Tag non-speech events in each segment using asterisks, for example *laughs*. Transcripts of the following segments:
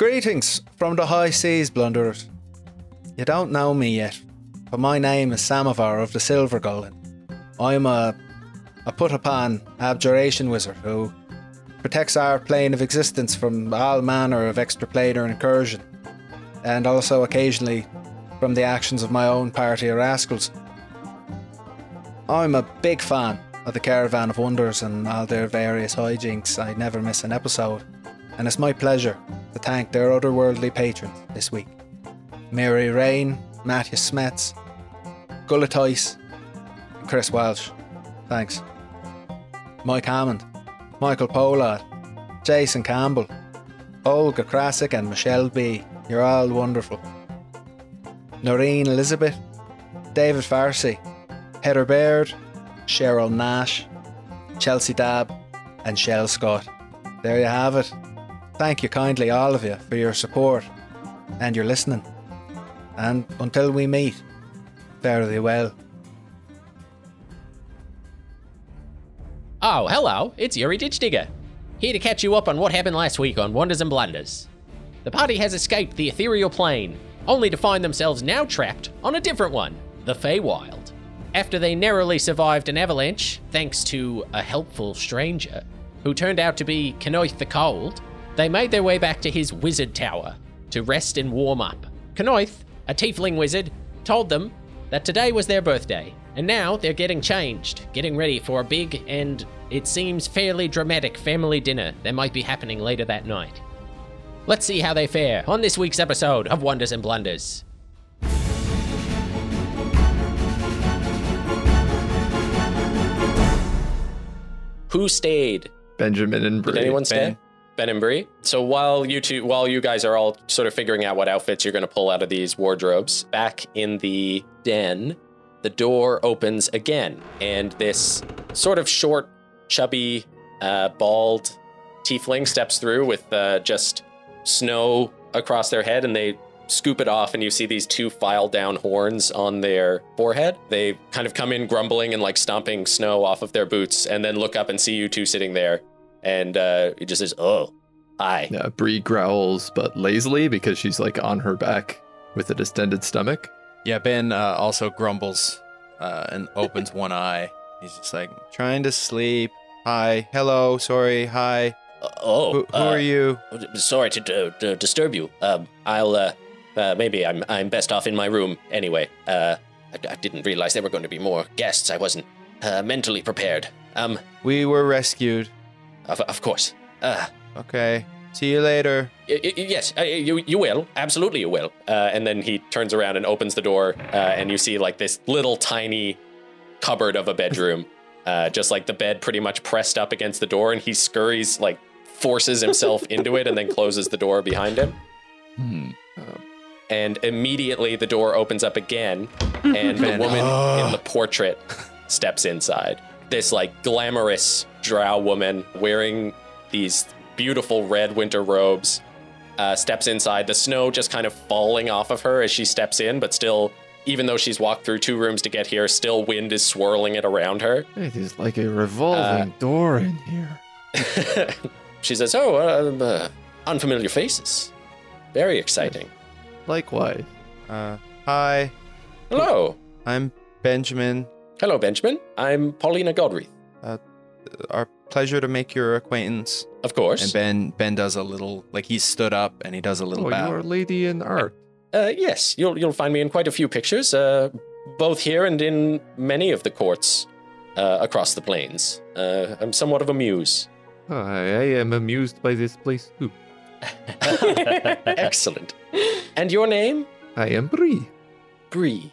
Greetings from the high seas, blunderers. You don't know me yet, but my name is Samovar of the Silver Golden. I'm a, a put upon abjuration wizard who protects our plane of existence from all manner of extraplanar incursion, and also occasionally from the actions of my own party of rascals. I'm a big fan of the Caravan of Wonders and all their various hijinks. I never miss an episode, and it's my pleasure to thank their otherworldly patrons this week. Mary Rain, Matthew Smets, Gullatice, and Chris Welsh. Thanks. Mike Hammond, Michael Pollard, Jason Campbell, Olga Krasik, and Michelle B. You're all wonderful. Noreen Elizabeth, David Farsi, Heather Baird, Cheryl Nash, Chelsea Dab, and Shell Scott. There you have it. Thank you kindly, all of you, for your support and your listening. And until we meet, fare thee well. Oh, hello, it's Yuri Ditchdigger. Here to catch you up on what happened last week on Wonders and Blunders. The party has escaped the ethereal plane, only to find themselves now trapped on a different one, the Feywild. After they narrowly survived an avalanche, thanks to a helpful stranger, who turned out to be Kenoith the Cold, they made their way back to his wizard tower to rest and warm up. Kenoith, a tiefling wizard, told them that today was their birthday, and now they're getting changed, getting ready for a big and, it seems, fairly dramatic family dinner that might be happening later that night. Let's see how they fare on this week's episode of Wonders and Blunders. Who stayed? Benjamin and Bree. Did anyone stay? Ben and Bree. So while you two, while you guys are all sort of figuring out what outfits you're going to pull out of these wardrobes, back in the den, the door opens again, and this sort of short, chubby, uh, bald tiefling steps through with uh, just snow across their head, and they scoop it off, and you see these two file down horns on their forehead. They kind of come in grumbling and like stomping snow off of their boots, and then look up and see you two sitting there and uh, he just says, "Oh, hi." Yeah, Bree growls, but lazily because she's like on her back with a distended stomach. Yeah, Ben uh, also grumbles uh, and opens *laughs* one eye. He's just like, trying to sleep. Hi, hello, sorry, hi. Uh, oh, Who, who uh, are you? Sorry to, to, to disturb you. Um, I'll uh, uh, maybe I'm I'm best off in my room anyway. Uh, I, I didn't realize there were going to be more guests. I wasn't uh, mentally prepared. Um, We were rescued. Of, of course. Uh, Okay, see you later. Y- y- yes, uh, you you will absolutely you will. Uh, and then he turns around and opens the door, uh, and you see like this little tiny cupboard of a bedroom, uh, just like the bed pretty much pressed up against the door, and he scurries like forces himself *laughs* into it, and then closes the door behind him. Hmm. And immediately the door opens up again, and the woman in the portrait steps inside. This like glamorous drow woman wearing these beautiful red winter robes uh, steps inside. The snow just kind of falling off of her as she steps in, but still, even though she's walked through two rooms to get here, still wind is swirling it around her. It is like a revolving door in here. *laughs* she says, "Oh, uh, uh, unfamiliar faces. Very exciting. Likewise. Uh, hi, Hello, I'm Benjamin. Hello, Benjamin. I'm Paulina Godfrey. Our pleasure to make your acquaintance. Of course. And Ben Ben does a little like he's stood up and he does a little Oh, bow. you are a lady in art. Uh, yes, you'll you'll find me in quite a few pictures, uh, both here and in many of the courts uh, across the plains. Uh, I'm somewhat of a muse. Oh, I, I am amused by this place too. *laughs* Excellent. And your name? I am Bree. Bree.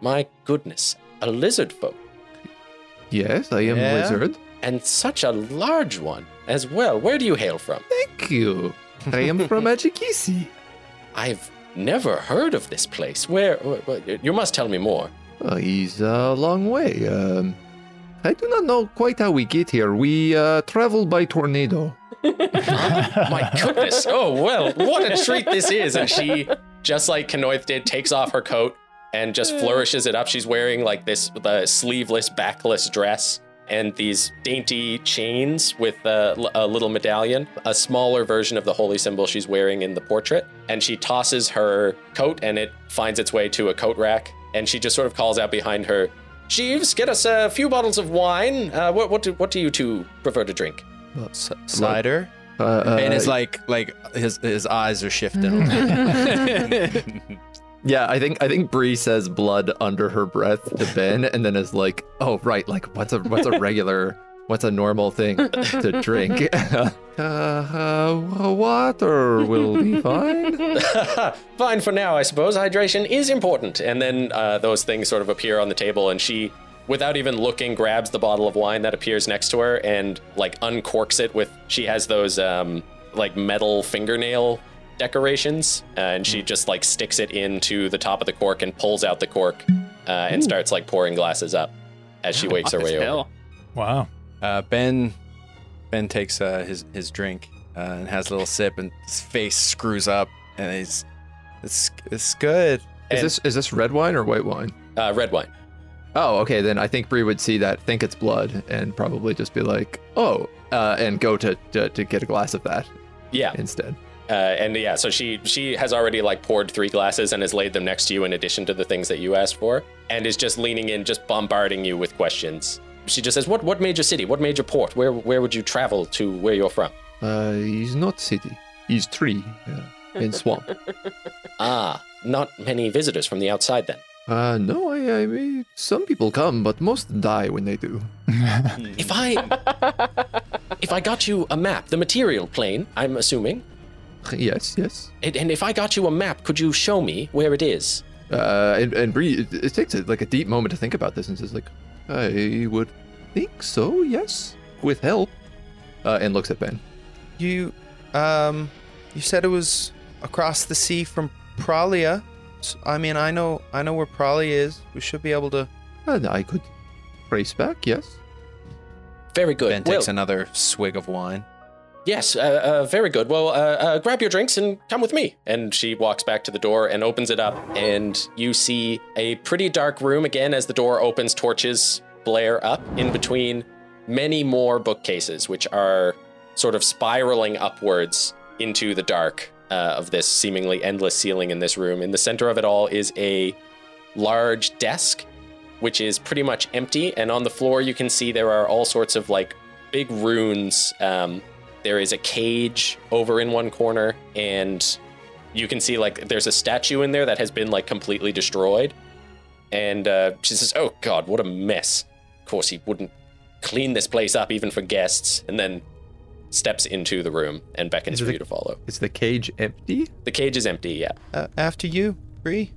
My goodness, a lizard folk, Yes, I am Yeah? lizard. and such a large one as well. Where do you hail from? Thank you. I am from *laughs* Ajikisi. I've never heard of this place. Where? wh- wh- You must tell me more. Uh, he's a long way. Um, I do not know quite how we get here. We uh, travel by tornado. *laughs* My goodness. Oh, well, what a treat this is. And she, just like Kenoith did, takes off her coat and just flourishes it up. She's wearing like this the sleeveless, backless dress and these dainty chains with a, a little medallion, a smaller version of the holy symbol she's wearing in the portrait. And she tosses her coat and it finds its way to a coat rack. And she just sort of calls out behind her, Jeeves, get us a few bottles of wine. Uh, what, what, do, what do you two prefer to drink? S- cider. Uh, uh, Ben is like like his his eyes are shifting. *laughs* *laughs* yeah, I think I think Bree says blood under her breath to Ben, and then is like, "Oh, right, like what's a what's a regular, what's a normal thing to *laughs* drink? *laughs* uh, uh, water will be fine." *laughs* Fine for now, I suppose. Hydration is important. And then uh, those things sort of appear on the table, and she, without even looking, grabs the bottle of wine that appears next to her and like uncorks it with. She has those um, like metal fingernail decorations, uh, and she just like sticks it into the top of the cork and pulls out the cork uh, and starts like pouring glasses up as she wakes her Hot as way over. Wow. Uh, ben Ben takes uh, his his drink uh, and has a little sip, and his face screws up, and he's it's it's good. Is And- this is this red wine or white wine? Uh, red wine. Oh, okay. Then I think Bree would see that, think it's blood, and probably just be like, "Oh," uh, and go to, to to get a glass of that Yeah. instead. Uh, and yeah, so she she has already like poured three glasses and has laid them next to you in addition to the things that you asked for, and is just leaning in, just bombarding you with questions. She just says, "What what major city? What major port? Where where would you travel to? Where you're from?" Uh, he's not city. He's tree uh, in swamp. *laughs* Ah, not many visitors from the outside then. Uh, no, I, I mean, some people come, but most die when they do. *laughs* If I if I got you a map, the material plane, I'm assuming, Yes, yes. and, and if I got you a map, could you show me where it is? Uh, and, and Bree, it, it takes a, like a deep moment to think about this and says like, I would think so, yes, with help. Uh, and looks at Ben. You um you said it was across the sea from Pralia. I mean, I know I know where Pralia is. We should be able to. And I could trace back, yes. Very good. Ben Well, takes another swig of wine. Yes, uh, uh, very good. Well, uh, uh, grab your drinks and come with me. And she walks back to the door and opens it up, and you see a pretty dark room again as the door opens. Torches blare up in between many more bookcases, which are sort of spiraling upwards into the dark uh, of this seemingly endless ceiling in this room. In the center of it all is a large desk, which is pretty much empty. And on the floor, you can see there are all sorts of like big runes. Um, there is a cage over in one corner, and you can see like there's a statue in there that has been like completely destroyed. And uh, she says, "Oh God, what a mess! Of course, he wouldn't clean this place up even for guests." And then steps into the room and beckons Is for a- you to follow. Is the cage empty? The cage is empty. Yeah. Uh, after you, Bree.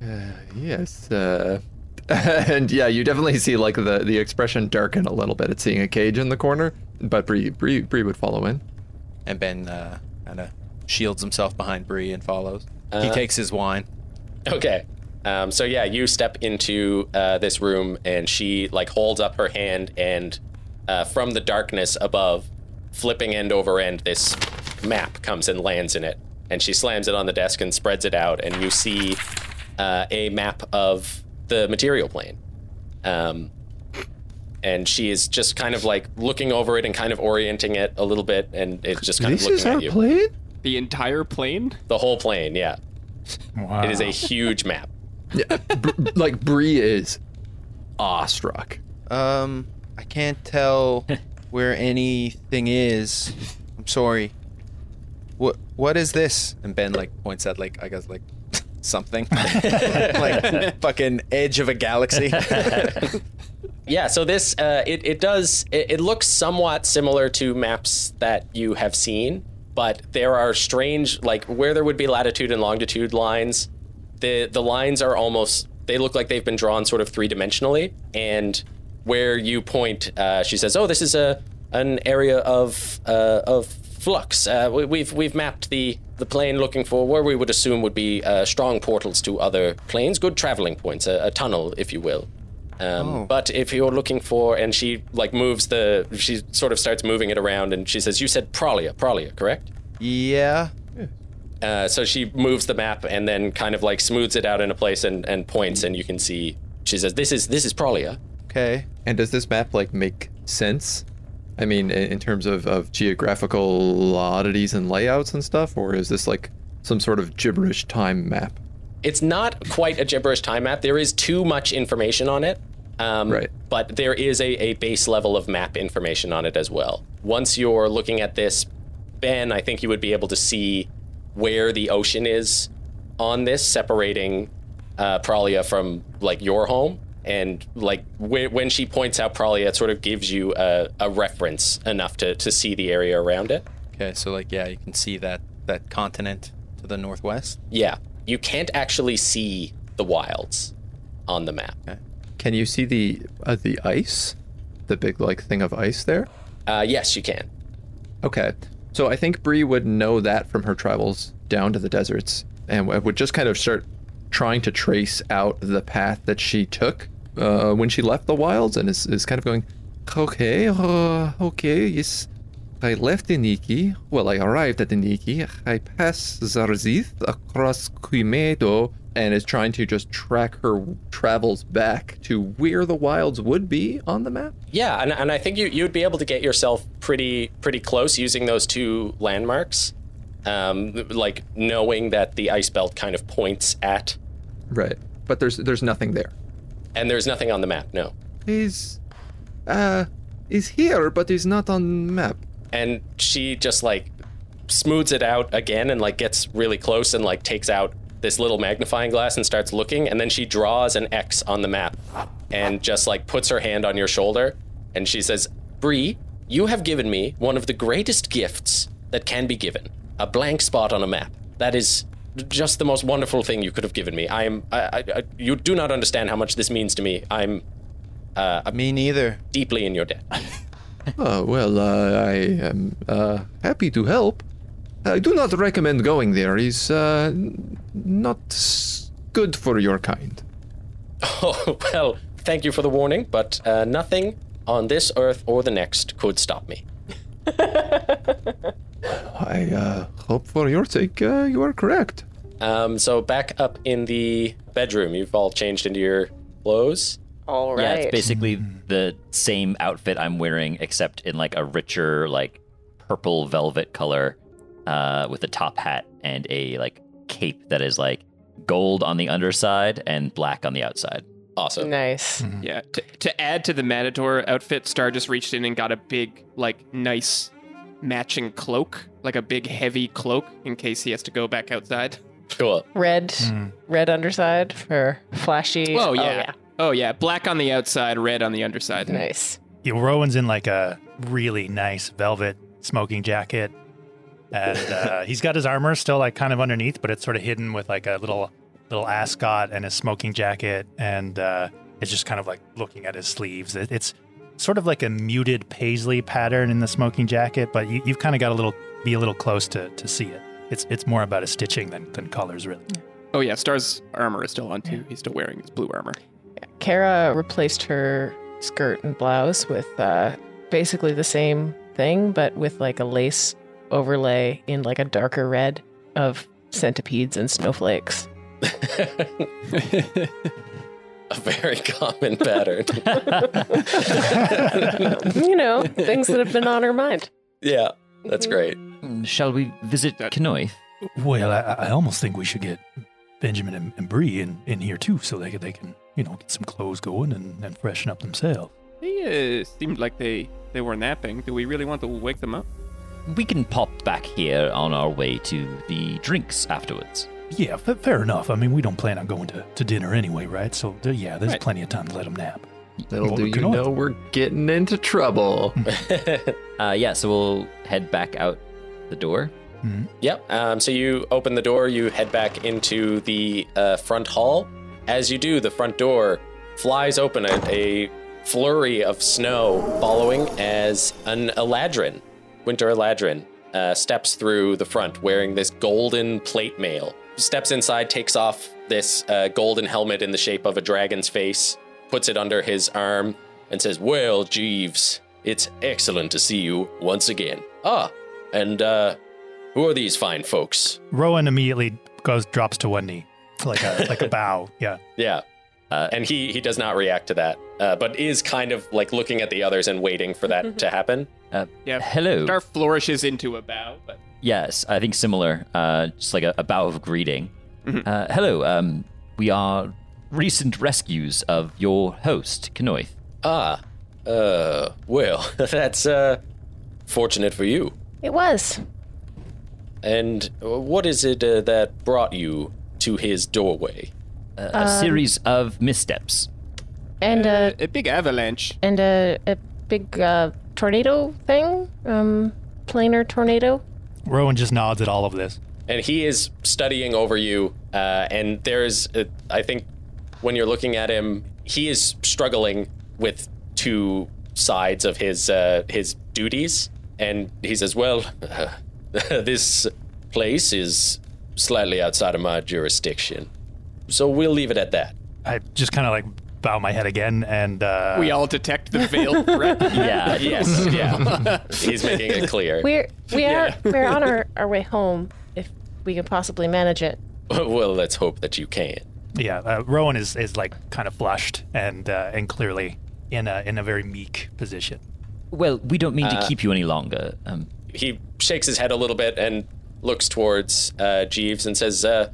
Uh, yes. Uh, *laughs* and yeah, you definitely see like the, the expression darken a little bit at seeing a cage in the corner. But Bree, Bree, Bree would follow in. And Ben uh, kind of shields himself behind Bree and follows. he Uh, takes his wine. Okay. Um, so yeah, you step into uh, this room, and she like holds up her hand, and uh, from the darkness above, flipping end over end, this map comes and lands in it, and she slams it on the desk and spreads it out, and you see uh, a map of the material plane. Um, and she is just kind of like looking over it and kind of orienting it a little bit, and it's just kind This of looking is at our you. plane? The entire plane? The whole plane, yeah. Wow. It is a huge map. Yeah, Br- like Bree is awestruck. Um, I can't tell *laughs* where anything is. I'm sorry. What what is this? And Ben like points at like I guess like something *laughs* like fucking edge of a galaxy. *laughs* Yeah, so this uh, it it does it, it looks somewhat similar to maps that you have seen, but there are strange like where there would be latitude and longitude lines. The the lines are almost they look like they've been drawn sort of three dimensionally, and where you point, uh, she says, "Oh, this is a an area of uh, of flux. Uh, we, we've we've mapped the the plane looking for where we would assume would be uh, strong portals to other planes, good traveling points, a, a tunnel, if you will." Um, Oh. But if you're looking for, and she like moves the, she sort of starts moving it around, and she says, "You said Pralia, Pralia, correct?" yeah. Uh, so she moves the map and then kind of like smooths it out in a place and, and points, and you can see. She says, "This is this is Pralia." Okay. And does this map like make sense? I mean, in, terms of, of geographical oddities and layouts and stuff, or is this like some sort of gibberish time map? It's not quite a gibberish time map. There is too much information on it. Um, Right. But there is a, a base level of map information on it as well. Once you're looking at this, Ben, I think you would be able to see where the ocean is on this, separating uh, Pralia from like your home. And like whe- when she points out Pralia, it sort of gives you a, a reference enough to, to see the area around it. Okay, so like yeah, you can see that that continent to the northwest. Yeah. You can't actually see the wilds on the map. Can you see the uh, the ice, the big like thing of ice there? Uh, yes, you can. Okay, so I think Bree would know that from her travels down to the deserts, and would just kind of start trying to trace out the path that she took uh, when she left the wilds, and is, is kind of going, okay, uh, okay, yes. I left Iniki. Well, I arrived at Iniki. I passed Zarzith across Quimedo and is trying to just track her travels back to where the wilds would be on the map. Yeah, and, and I think you you'd be able to get yourself pretty pretty close using those two landmarks, um, like knowing that the ice belt kind of points at, Right. But there's there's nothing there. And there's nothing on the map. No, He's uh is here, but he's not on map. and she just like smooths it out again and like gets really close and like takes out this little magnifying glass and starts looking and then she draws an X on the map and just like puts her hand on your shoulder and she says, "Bree, you have given me one of the greatest gifts that can be given. A blank spot on a map. That is just the most wonderful thing you could have given me. I am I, I, I you do not understand how much this means to me. I'm uh, Me neither. deeply in your debt." *laughs* Oh well, uh, I am uh, happy to help. I do not recommend going there. He's uh, not good for your kind. *laughs* Oh, well, thank you for the warning, but uh, nothing on this earth or the next could stop me. *laughs* I uh, hope for your sake uh, you are correct. Um, so back up in the bedroom, you've all changed into your clothes. All Yeah, it's basically the same outfit I'm wearing, except in like a richer, like purple velvet color, uh, with a top hat and a like cape that is like gold on the underside and black on the outside. Awesome. nice. Yeah. To, to add to the Matador outfit, Star just reached in and got a big, like, nice matching cloak, like a big, heavy cloak in case he has to go back outside. Cool. Red, red underside for flashy. Oh, yeah. Oh, yeah. Black on the outside, red on the underside. Nice. Yeah, Rowan's in like a really nice velvet smoking jacket. And uh, *laughs* he's got his armor still like kind of underneath, but it's sort of hidden with like a little little ascot and a smoking jacket. And uh, it's just kind of like looking at his sleeves. It, it's sort of like a muted paisley pattern in the smoking jacket, but you, you've kind of got a little be a little close to, to see it. It's it's more about a stitching than, than colors really. Oh, yeah. Star's armor is still on, too. He's still wearing his blue armor. Kara replaced her skirt and blouse with uh, basically the same thing, but with like a lace overlay in like a darker red of centipedes and snowflakes. *laughs* a very common pattern. *laughs* you know, things that have been on her mind. yeah, that's great. Shall we visit That- Kenoith? Well, I, I almost think we should get Benjamin and, and Bree in, in here too, so they can, they can you know get some clothes going and, and freshen up themselves. They uh, seemed like they, they were napping. Do we really want to wake them up? We can pop back here on our way to the drinks afterwards. Yeah, fa- fair enough. I mean, we don't plan on going to, to dinner anyway, right? So uh, yeah, there's Right. plenty of time to let them nap. Little Well, do you know we're getting into trouble. *laughs* Uh, yeah, so we'll head back out the door. Yep. Um, so you open the door, you head back into the uh, front hall. As you do, the front door flies open, a, a flurry of snow following as an Eladrin, Winter Eladrin, uh, steps through the front wearing this golden plate mail. Steps inside, takes off this uh, golden helmet in the shape of a dragon's face, puts it under his arm, and says, Well, Jeeves, it's excellent to see you once again. Ah, and uh, who are these fine folks? Rowan immediately goes drops to one knee, like a like a *laughs* bow. Yeah. Yeah. and he he does not react to that, uh, but is kind of like looking at the others and waiting for that *laughs* to happen. Yeah. Hello. Star flourishes into a bow, but Yes, I think similar. Uh, just like a, a bow of greeting. Uh, hello. Um, we are recent rescues of your host, Kenoith. Ah, uh, well, *laughs* that's uh, fortunate for you. It was. And what is it uh, that brought you to his doorway? Uh, a series of missteps. And uh, a big avalanche. and a, a big uh, tornado thing. Um, planar tornado. Rowan just nods at all of this. and he is studying over you uh, and there's uh, i think when you're looking at him he is struggling with two sides of his uh, his duties and he says well *laughs* this place is slightly outside of my jurisdiction so we'll leave it at that I just kind of like bow my head again and uh, We all detect the veiled *laughs* threat. *laughs* Yeah. yes yeah he's making it clear We're we are we're on our, our way home if we can possibly manage it. well let's hope that you can yeah, uh, Rowan is, is like kind of flushed and uh, and clearly in a in a very meek position. Well, we don't mean to keep you any longer. Um, he shakes his head a little bit and looks towards uh, Jeeves and says, uh,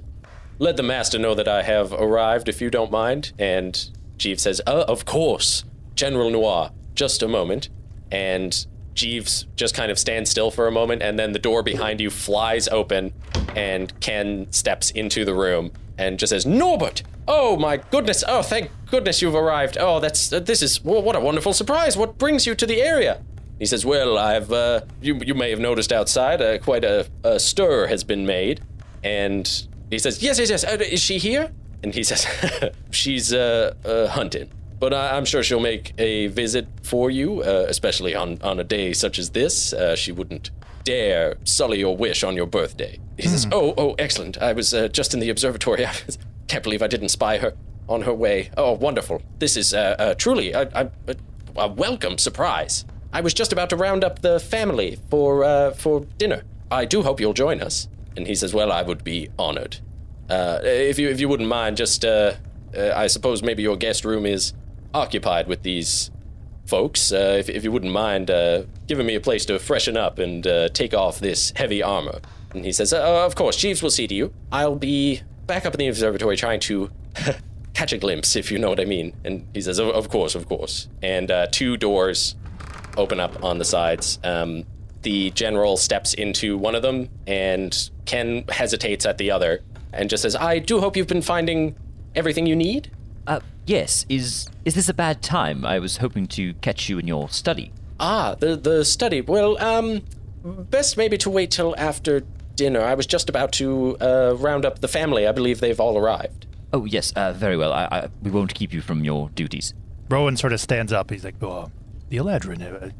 "Let the master know that I have arrived, if you don't mind." And Jeeves says, uh, "Of course, General Noir. Just a moment." And Jeeves just kind of stands still for a moment, and then the door behind you flies open, and Ken steps into the room and just says, "Norbert! Oh my goodness! Oh, thank goodness you've arrived! Oh, that's uh, this is well, what a wonderful surprise! What brings you to the area?" He says, "Well, I've uh, you you may have noticed outside uh, quite a, a stir has been made," and he says, "Yes, yes, yes. Uh, is she here?" And he *laughs* says, "She's uh, uh, hunting, but I, I'm sure she'll make a visit for you, uh, especially on on a day such as this. Uh, she wouldn't dare sully your wish on your birthday." He says, "Oh, oh, excellent. I was uh, just in the observatory. *laughs* I can't believe I didn't spy her on her way. Oh, wonderful. This is uh, uh, truly a, a, a welcome surprise." I was just about to round up the family for uh, for dinner. I do hope you'll join us. And he says, "Well, I would be honored. Uh, if you if you wouldn't mind, just uh, uh, I suppose maybe your guest room is occupied with these folks. If if you wouldn't mind giving me a place to freshen up and take off this heavy armor." And he says, "Of course, Jeeves will see to you. I'll be back up in the observatory trying to." *laughs* Catch a glimpse, if you know what I mean. And he says, "Of, of course, of course." And uh, two doors open up on the sides. Um, the general steps into one of them, and Ken hesitates at the other and just says, I do hope you've been finding everything you need. uh, yes, is is this a bad time? I was hoping to catch you in your study. Ah, the, the study. Well, um, best maybe to wait till after dinner. I was just about to uh, round up the family. I believe they've all arrived. Oh yes, uh, very well. I, I, we won't keep you from your duties. Rowan sort of stands up. He's like, "Oh, the Eladrin uh,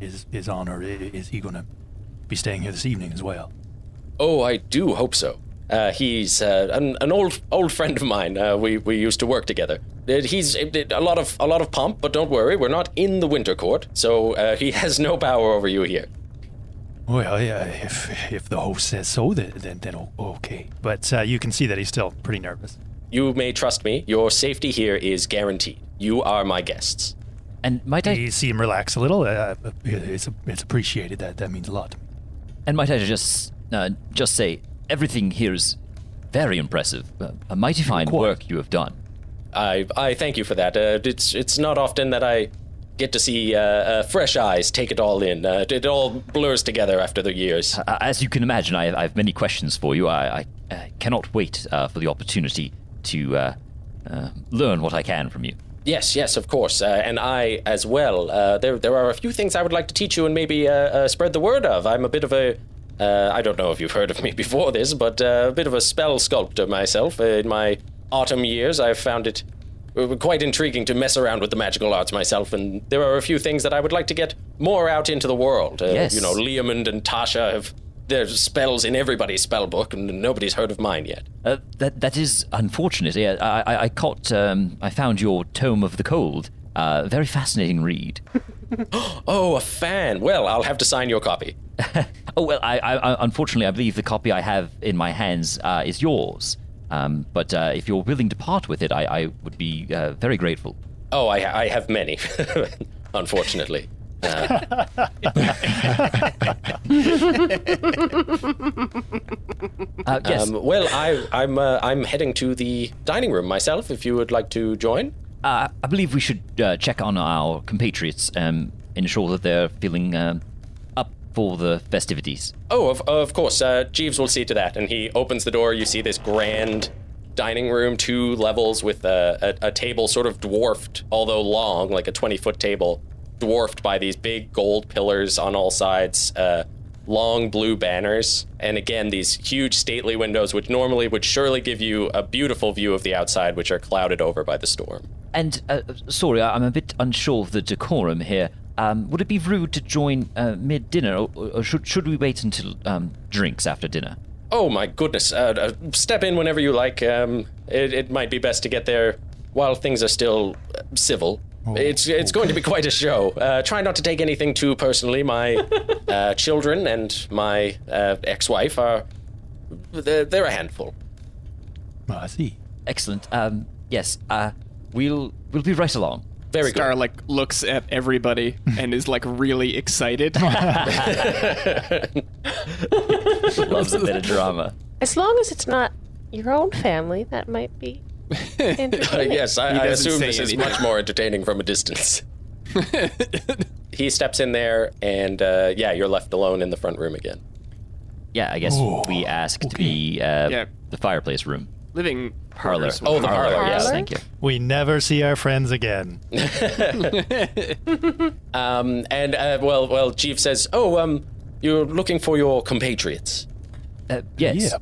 is is on, or is he gonna be staying here this evening as well?" Oh, I do hope so. Uh, he's uh, an, an old old friend of mine. Uh, we we used to work together. Uh, he's uh, a lot of a lot of pomp, but don't worry, we're not in the Winter Court, so uh, *laughs* he has no power over you here. Well, yeah, if if the host says so, then then, then okay. But uh, you can see that he's still pretty nervous. You may trust me. Your safety here is guaranteed. You are my guests. And might I You see him relax a little. Uh, it's it's appreciated. That that means a lot. and might I just uh, just say everything here is very impressive. Uh, a mighty fine Quite. work you have done. I I thank you for that. Uh, it's it's not often that I get to see uh, uh, fresh eyes take it all in. Uh, it all blurs together after the years. Uh, as you can imagine, I, I have many questions for you. I, I uh, cannot wait uh, for the opportunity to uh, uh, learn what I can from you. Yes, yes, of course, uh, and I as well. Uh, there, there are a few things I would like to teach you and maybe uh, uh, spread the word of. I'm a bit of a, uh, I don't know if you've heard of me *laughs* before this, but uh, a bit of a spell sculptor myself. In my autumn years, I've found it quite intriguing to mess around with the magical arts myself, and there are a few things that I would like to get more out into the world. Uh, Yes. You know, Leomund and Tasha have there's spells in everybody's spell book, and nobody's heard of mine yet. Uh, that that is unfortunate. Yeah, I, I, I caught. Um, I found your Tome of the Cold. Uh, very fascinating read. *gasps* Oh, a fan. Well, I'll have to sign your copy. *laughs* oh well, I, I, unfortunately I believe the copy I have in my hands uh, is yours. Um, but uh, if you're willing to part with it, I, I would be uh, very grateful. Oh, I, I have many, *laughs* unfortunately. Uh, *laughs* Uh, yes, um, well, I, I'm uh, I'm heading to the dining room myself. If you would like to join. uh, I believe we should uh, check on our compatriots, um, ensure that they're feeling um up for the festivities. Oh, of, of course. Uh, Jeeves will see to that. And he opens the door. You see this grand dining room, two levels with a, a, a table sort of dwarfed, although long, like a 20 foot table, dwarfed by these big gold pillars on all sides, uh, long blue banners. And again, these huge stately windows, which normally would surely give you a beautiful view of the outside, which are clouded over by the storm. And uh, sorry, I'm a bit unsure of the decorum here. Um, would it be rude to join uh, mid dinner, or, or should, should we wait until um, drinks after dinner? Oh my goodness! Uh, uh, step in whenever you like. Um, it, it might be best to get there while things are still uh, civil. It's it's going to be quite a show. Uh, try not to take anything too personally. My *laughs* uh, children and my uh, ex-wife are they're, they're a handful. Oh, I see. Excellent. Um, yes, uh, we'll we'll be right along. Very Star good. like looks at everybody *laughs* and is like really excited. *laughs* Loves a bit of drama. As long as it's not your own family, that might be entertaining. *laughs* yes, I, I assume say this is much more entertaining from a distance. *laughs* he steps in there, and uh, yeah, you're left alone in the front room again. Yeah, I guess Oh, we ask to be uh, Yeah. the fireplace room. Living Parlor. parlors. Oh, the parlor, Parlor? yes. Thank you. We never see our friends again. *laughs* Um, and uh, well, well, Jeeves says, "Oh, um, you're looking for your compatriots. Uh, yes. Yeah.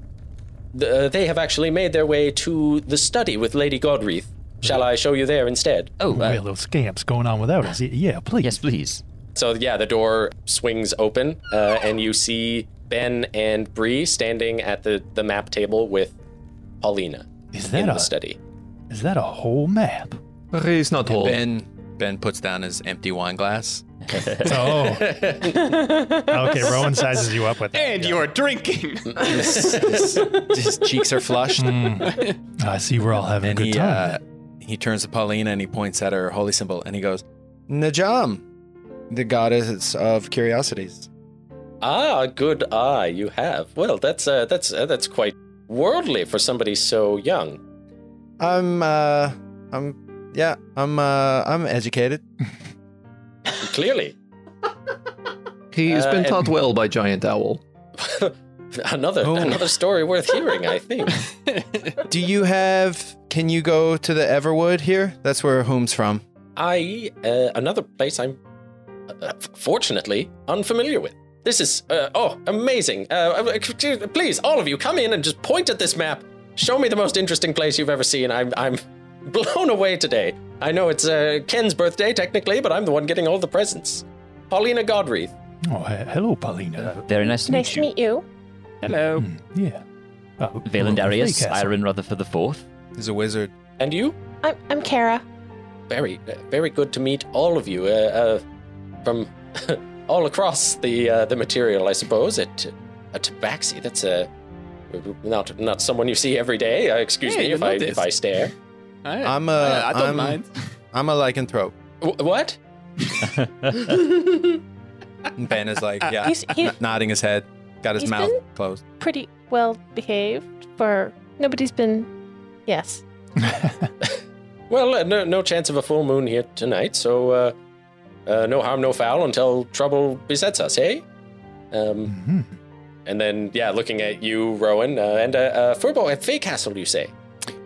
Th- uh, they have actually made their way to the study with Lady Godreath. Shall I show you there instead?" Oh, we uh, have little scamps going on without us. Yeah, please. yes, please. So yeah, the door swings open, uh, and you see Ben and Bree standing at the the map table with Paulina Is in that the a study. is that a whole map? He's not whole. Ben Ben puts down his empty wine glass. *laughs* Oh. *laughs* okay, Rowan sizes you up with that. And you're drinking. his, *laughs* his- his cheeks are flushed, I see we're all having and a good he time. uh, he turns to Paulina and he points at her holy symbol, and he goes, "Najam, the goddess of curiosities." Ah, good eye you have. Well, that's uh, that's uh, that's quite worldly for somebody so young. I'm uh, I'm yeah, I'm uh, I'm educated. Clearly, He's Uh, been and- taught well by Giant Owl. *laughs* another Oh. another story worth hearing. I think. *laughs* Do you have? Can you go to the Everwood here? That's where Home's from. I uh, another place I'm uh, fortunately unfamiliar with. This is uh, oh amazing. Uh, uh, please, all of you, come in and just point at this map. Show me the most interesting place you've ever seen. I'm I'm *laughs* blown away today. I know it's uh, Ken's birthday technically, but I'm the one getting all the presents. Paulina Godreath. Oh, he- hello, Paulina. Very nice to meet you. Nice to meet you. meet you. Hello. Hmm, yeah. Oh, Valen Darius, Castle. Iron Rutherford the Fourth. He's a wizard. And you? I'm I'm Kara. Very, uh, very good to meet all of you uh, uh, from *laughs* all across the uh, the material, I suppose. At a Tabaxi, that's a not not someone you see every day. Uh, excuse Hey, me you if I noticed. if I stare. I, I'm a- I, I don't I'm- mind. I'm a lycanthrope. Wh- what? And *laughs* Ben is like, yeah, He's- he- n- nodding his head, got his He's mouth been- closed. Pretty well behaved for nobody's been. Yes. *laughs* Well, uh, no no chance of a full moon here tonight, so uh, uh, no harm, no foul until trouble besets us, eh? Um, Mhm. and then yeah, looking at you, Rowan, uh, and uh, uh, Furbo at Fay Castle, you say.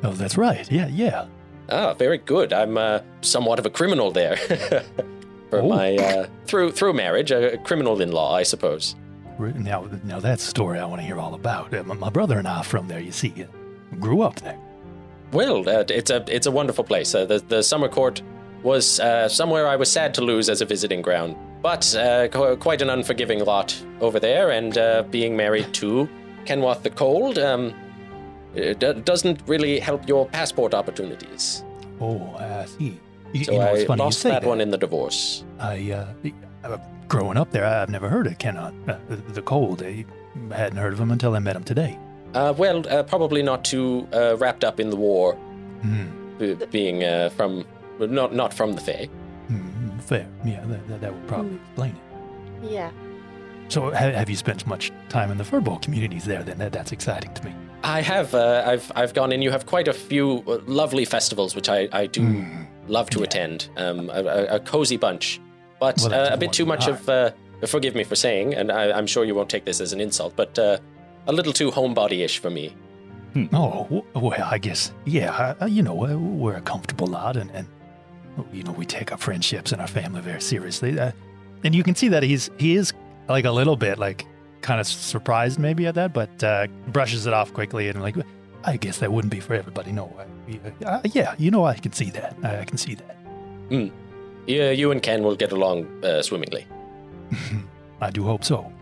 Oh, that's right. Yeah, yeah. Ah, very good. I'm uh, somewhat of a criminal there. *laughs* For Oh. my uh, through through marriage, a criminal in law, I suppose. Now, now that's a story I want to hear all about. Uh, my, my brother and I are from there. You see, uh, grew up there. Well, uh, it's a it's a wonderful place. Uh, the the summer court was uh, somewhere I was sad to lose as a visiting ground, but uh, qu- quite an unforgiving lot over there. And uh, being married to Kenwath the Cold um, it d- doesn't really help your passport opportunities. Oh, I see. You, So you know, I it's funny you lost say that that. one in the divorce. I, uh, uh, growing up there, I've never heard of Kenneth, uh, the, the cold. I hadn't heard of him until I met him today. Uh, well, uh, probably not too uh, wrapped up in the war, b- being uh, from not not from the Fae. Hmm, fair. Yeah, that, that, that would probably explain it. Yeah. So, ha- have you spent much time in the furbolg communities there? Then that, that's exciting to me. I have. Uh, I've I've gone in. You have quite a few uh, lovely festivals, which I I do Hmm. love to attend. Um, a, a, a cozy bunch, but Well, uh, a bit too much of. Uh, forgive me for saying, and I, I'm sure you won't take this as an insult, but uh, a little too homebody-ish for me. Oh, well, I guess, yeah, you know, we're a comfortable lot, and, and, you know, we take our friendships and our family very seriously. Uh, and you can see that he's, he is like a little bit, like, kind of surprised maybe at that, but uh, brushes it off quickly and, like, I guess that wouldn't be for everybody. No, uh, uh, yeah, you know, I can see that. I, I can see that. Yeah, you and Ken will get along uh, swimmingly. *laughs* I do hope so.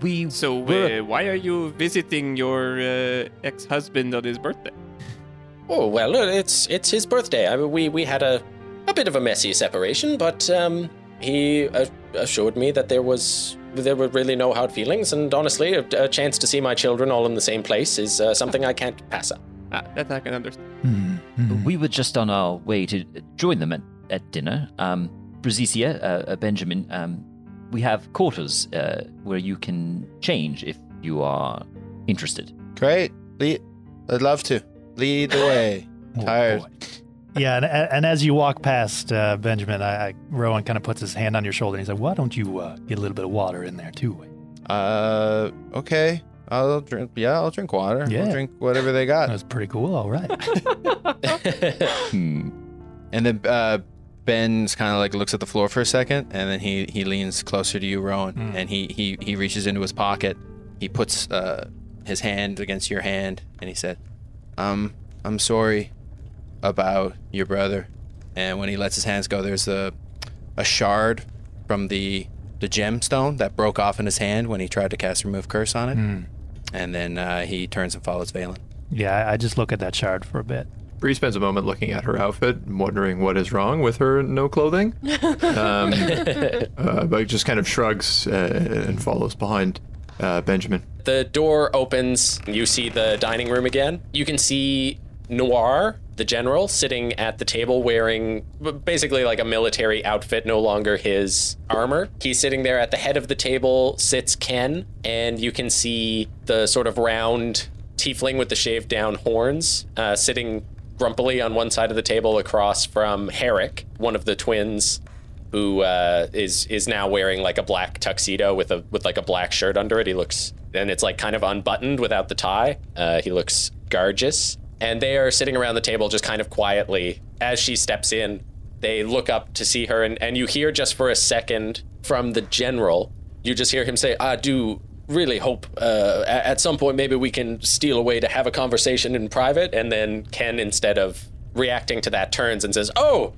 We So, were- uh, why are you visiting your uh, ex-husband on his birthday? Oh well, uh, it's it's his birthday. I, mean, we we had a a bit of a messy separation, but um, he uh, assured me that there was there were really no hard feelings, and honestly, a, a chance to see my children all in the same place is uh, something I can't pass up. Ah, that I can understand. Hmm, hmm. we were just on our way to join them at, at dinner. Um, Brazicia, uh, uh, Benjamin, um, we have quarters uh, where you can change if you are interested. Great. Lead, I'd love to. Lead the way. Oh, Tired. boy. Yeah, and, and as you walk past uh, Benjamin, I, I, Rowan kind of puts his hand on your shoulder and he's like, "Why don't you uh, get a little bit of water in there too?" Uh, okay. I'll drink. Yeah, I'll drink water. Yeah. I'll drink whatever they got. That's pretty cool. All right. *laughs* *laughs* *laughs* Hmm. And then uh, Ben's kind of like looks at the floor for a second, and then he he leans closer to you, Rowan, Mm. and he he he reaches into his pocket. He puts uh, his hand against your hand, and he said, "Um, I'm sorry about your brother." And when he lets his hands go, there's a a shard from the the gemstone that broke off in his hand when he tried to cast remove curse on it. Hmm. And then uh, he turns and follows Valen. Yeah, I, I just look at that shard for a bit. Bree spends a moment looking at her outfit, and wondering what is wrong with her no clothing. *laughs* Um, uh, but just kind of shrugs uh, and follows behind uh, Benjamin. The door opens. You see the dining room again. You can see Noir, the general, sitting at the table wearing basically like a military outfit, no longer his armor. He's sitting there at the head of the table, sits Ken, and you can see the sort of round tiefling with the shaved down horns uh, sitting grumpily on one side of the table across from Herrick, one of the twins who uh, is is now wearing like a black tuxedo with a with like a black shirt under it. He looks and it's like kind of unbuttoned without the tie. Uh, he looks gorgeous, and they are sitting around the table just kind of quietly as she steps in. They look up to see her, and, and you hear just for a second from the general. You just hear him say, "I do." Really hope uh, at some point maybe we can steal away to have a conversation in private. And then Ken, instead of reacting to that, turns and says, "Oh,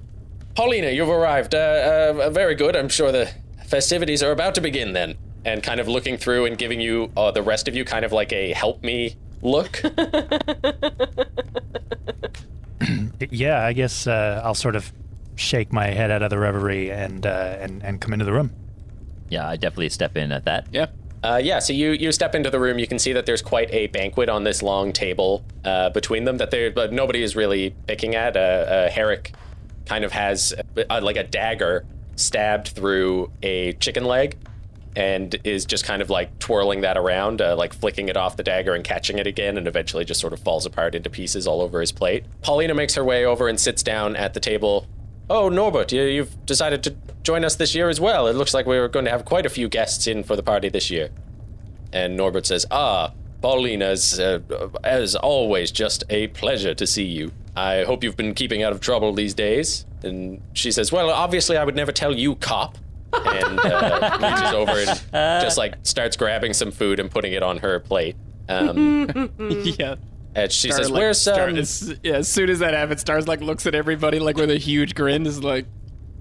Paulina, you've arrived. Uh, uh, very good. I'm sure the festivities are about to begin then. And kind of looking through and giving you, uh, the rest of you, kind of like a help me look. *laughs* Yeah, I guess uh, I'll sort of shake my head out of the reverie and uh, and and come into the room. Yeah, I definitely step in at that. Yeah. Uh, yeah, so you, you step into the room. You can see that there's quite a banquet on this long table uh, between them that they but nobody is really picking at. Uh, uh, Herrick kind of has uh, like a dagger stabbed through a chicken leg and is just kind of like twirling that around, uh, like flicking it off the dagger and catching it again, and eventually just sort of falls apart into pieces all over his plate. Paulina makes her way over and sits down at the table. Oh, Norbert, you, you've decided to join us this year as well. It looks like we're going to have quite a few guests in for the party this year. And Norbert says, Ah, Paulina's, uh, as always, just a pleasure to see you. I hope you've been keeping out of trouble these days. And she says, Well, obviously, I would never tell you, cop. And uh, reaches over and just like starts grabbing some food and putting it on her plate. Um, *laughs* yeah. and she Star, says, like, Where's Star- um, as, yeah, as soon as that happens, Stars like looks at everybody like with a huge grin. Is like, *laughs*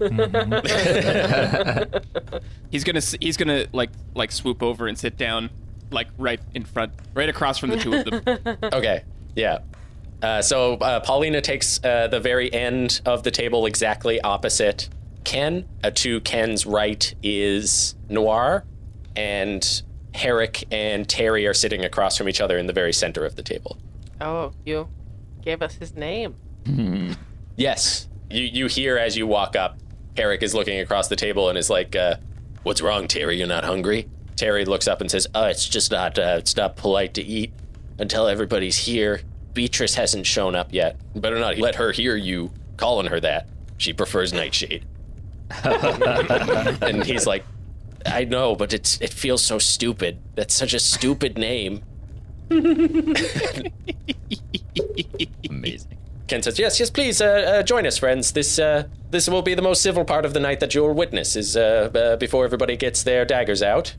he's gonna he's gonna like like swoop over and sit down like right in front, right across from the two of them. *laughs* Okay, yeah. Uh, so uh, Paulina takes uh, the very end of the table exactly opposite Ken. Uh, to Ken's right is Noir, and Herrick and Terry are sitting across from each other in the very center of the table. Oh, you gave us his name. Yes. You you hear as you walk up, Herrick is looking across the table and is like, uh, "What's wrong, Terry? You're not hungry?" Terry looks up and says, Oh, it's just not uh, it's not polite to eat until everybody's here. Beatrice hasn't shown up yet. Better not let her hear you calling her that. She prefers Nightshade." *laughs* and he's like, "I know, but it's it feels so stupid. That's such a stupid name." Amazing. Ken says, "Yes, yes, please uh, uh, join us, friends. This uh, this will be the most civil part of the night that you'll witness. Is uh, uh, before everybody gets their daggers out."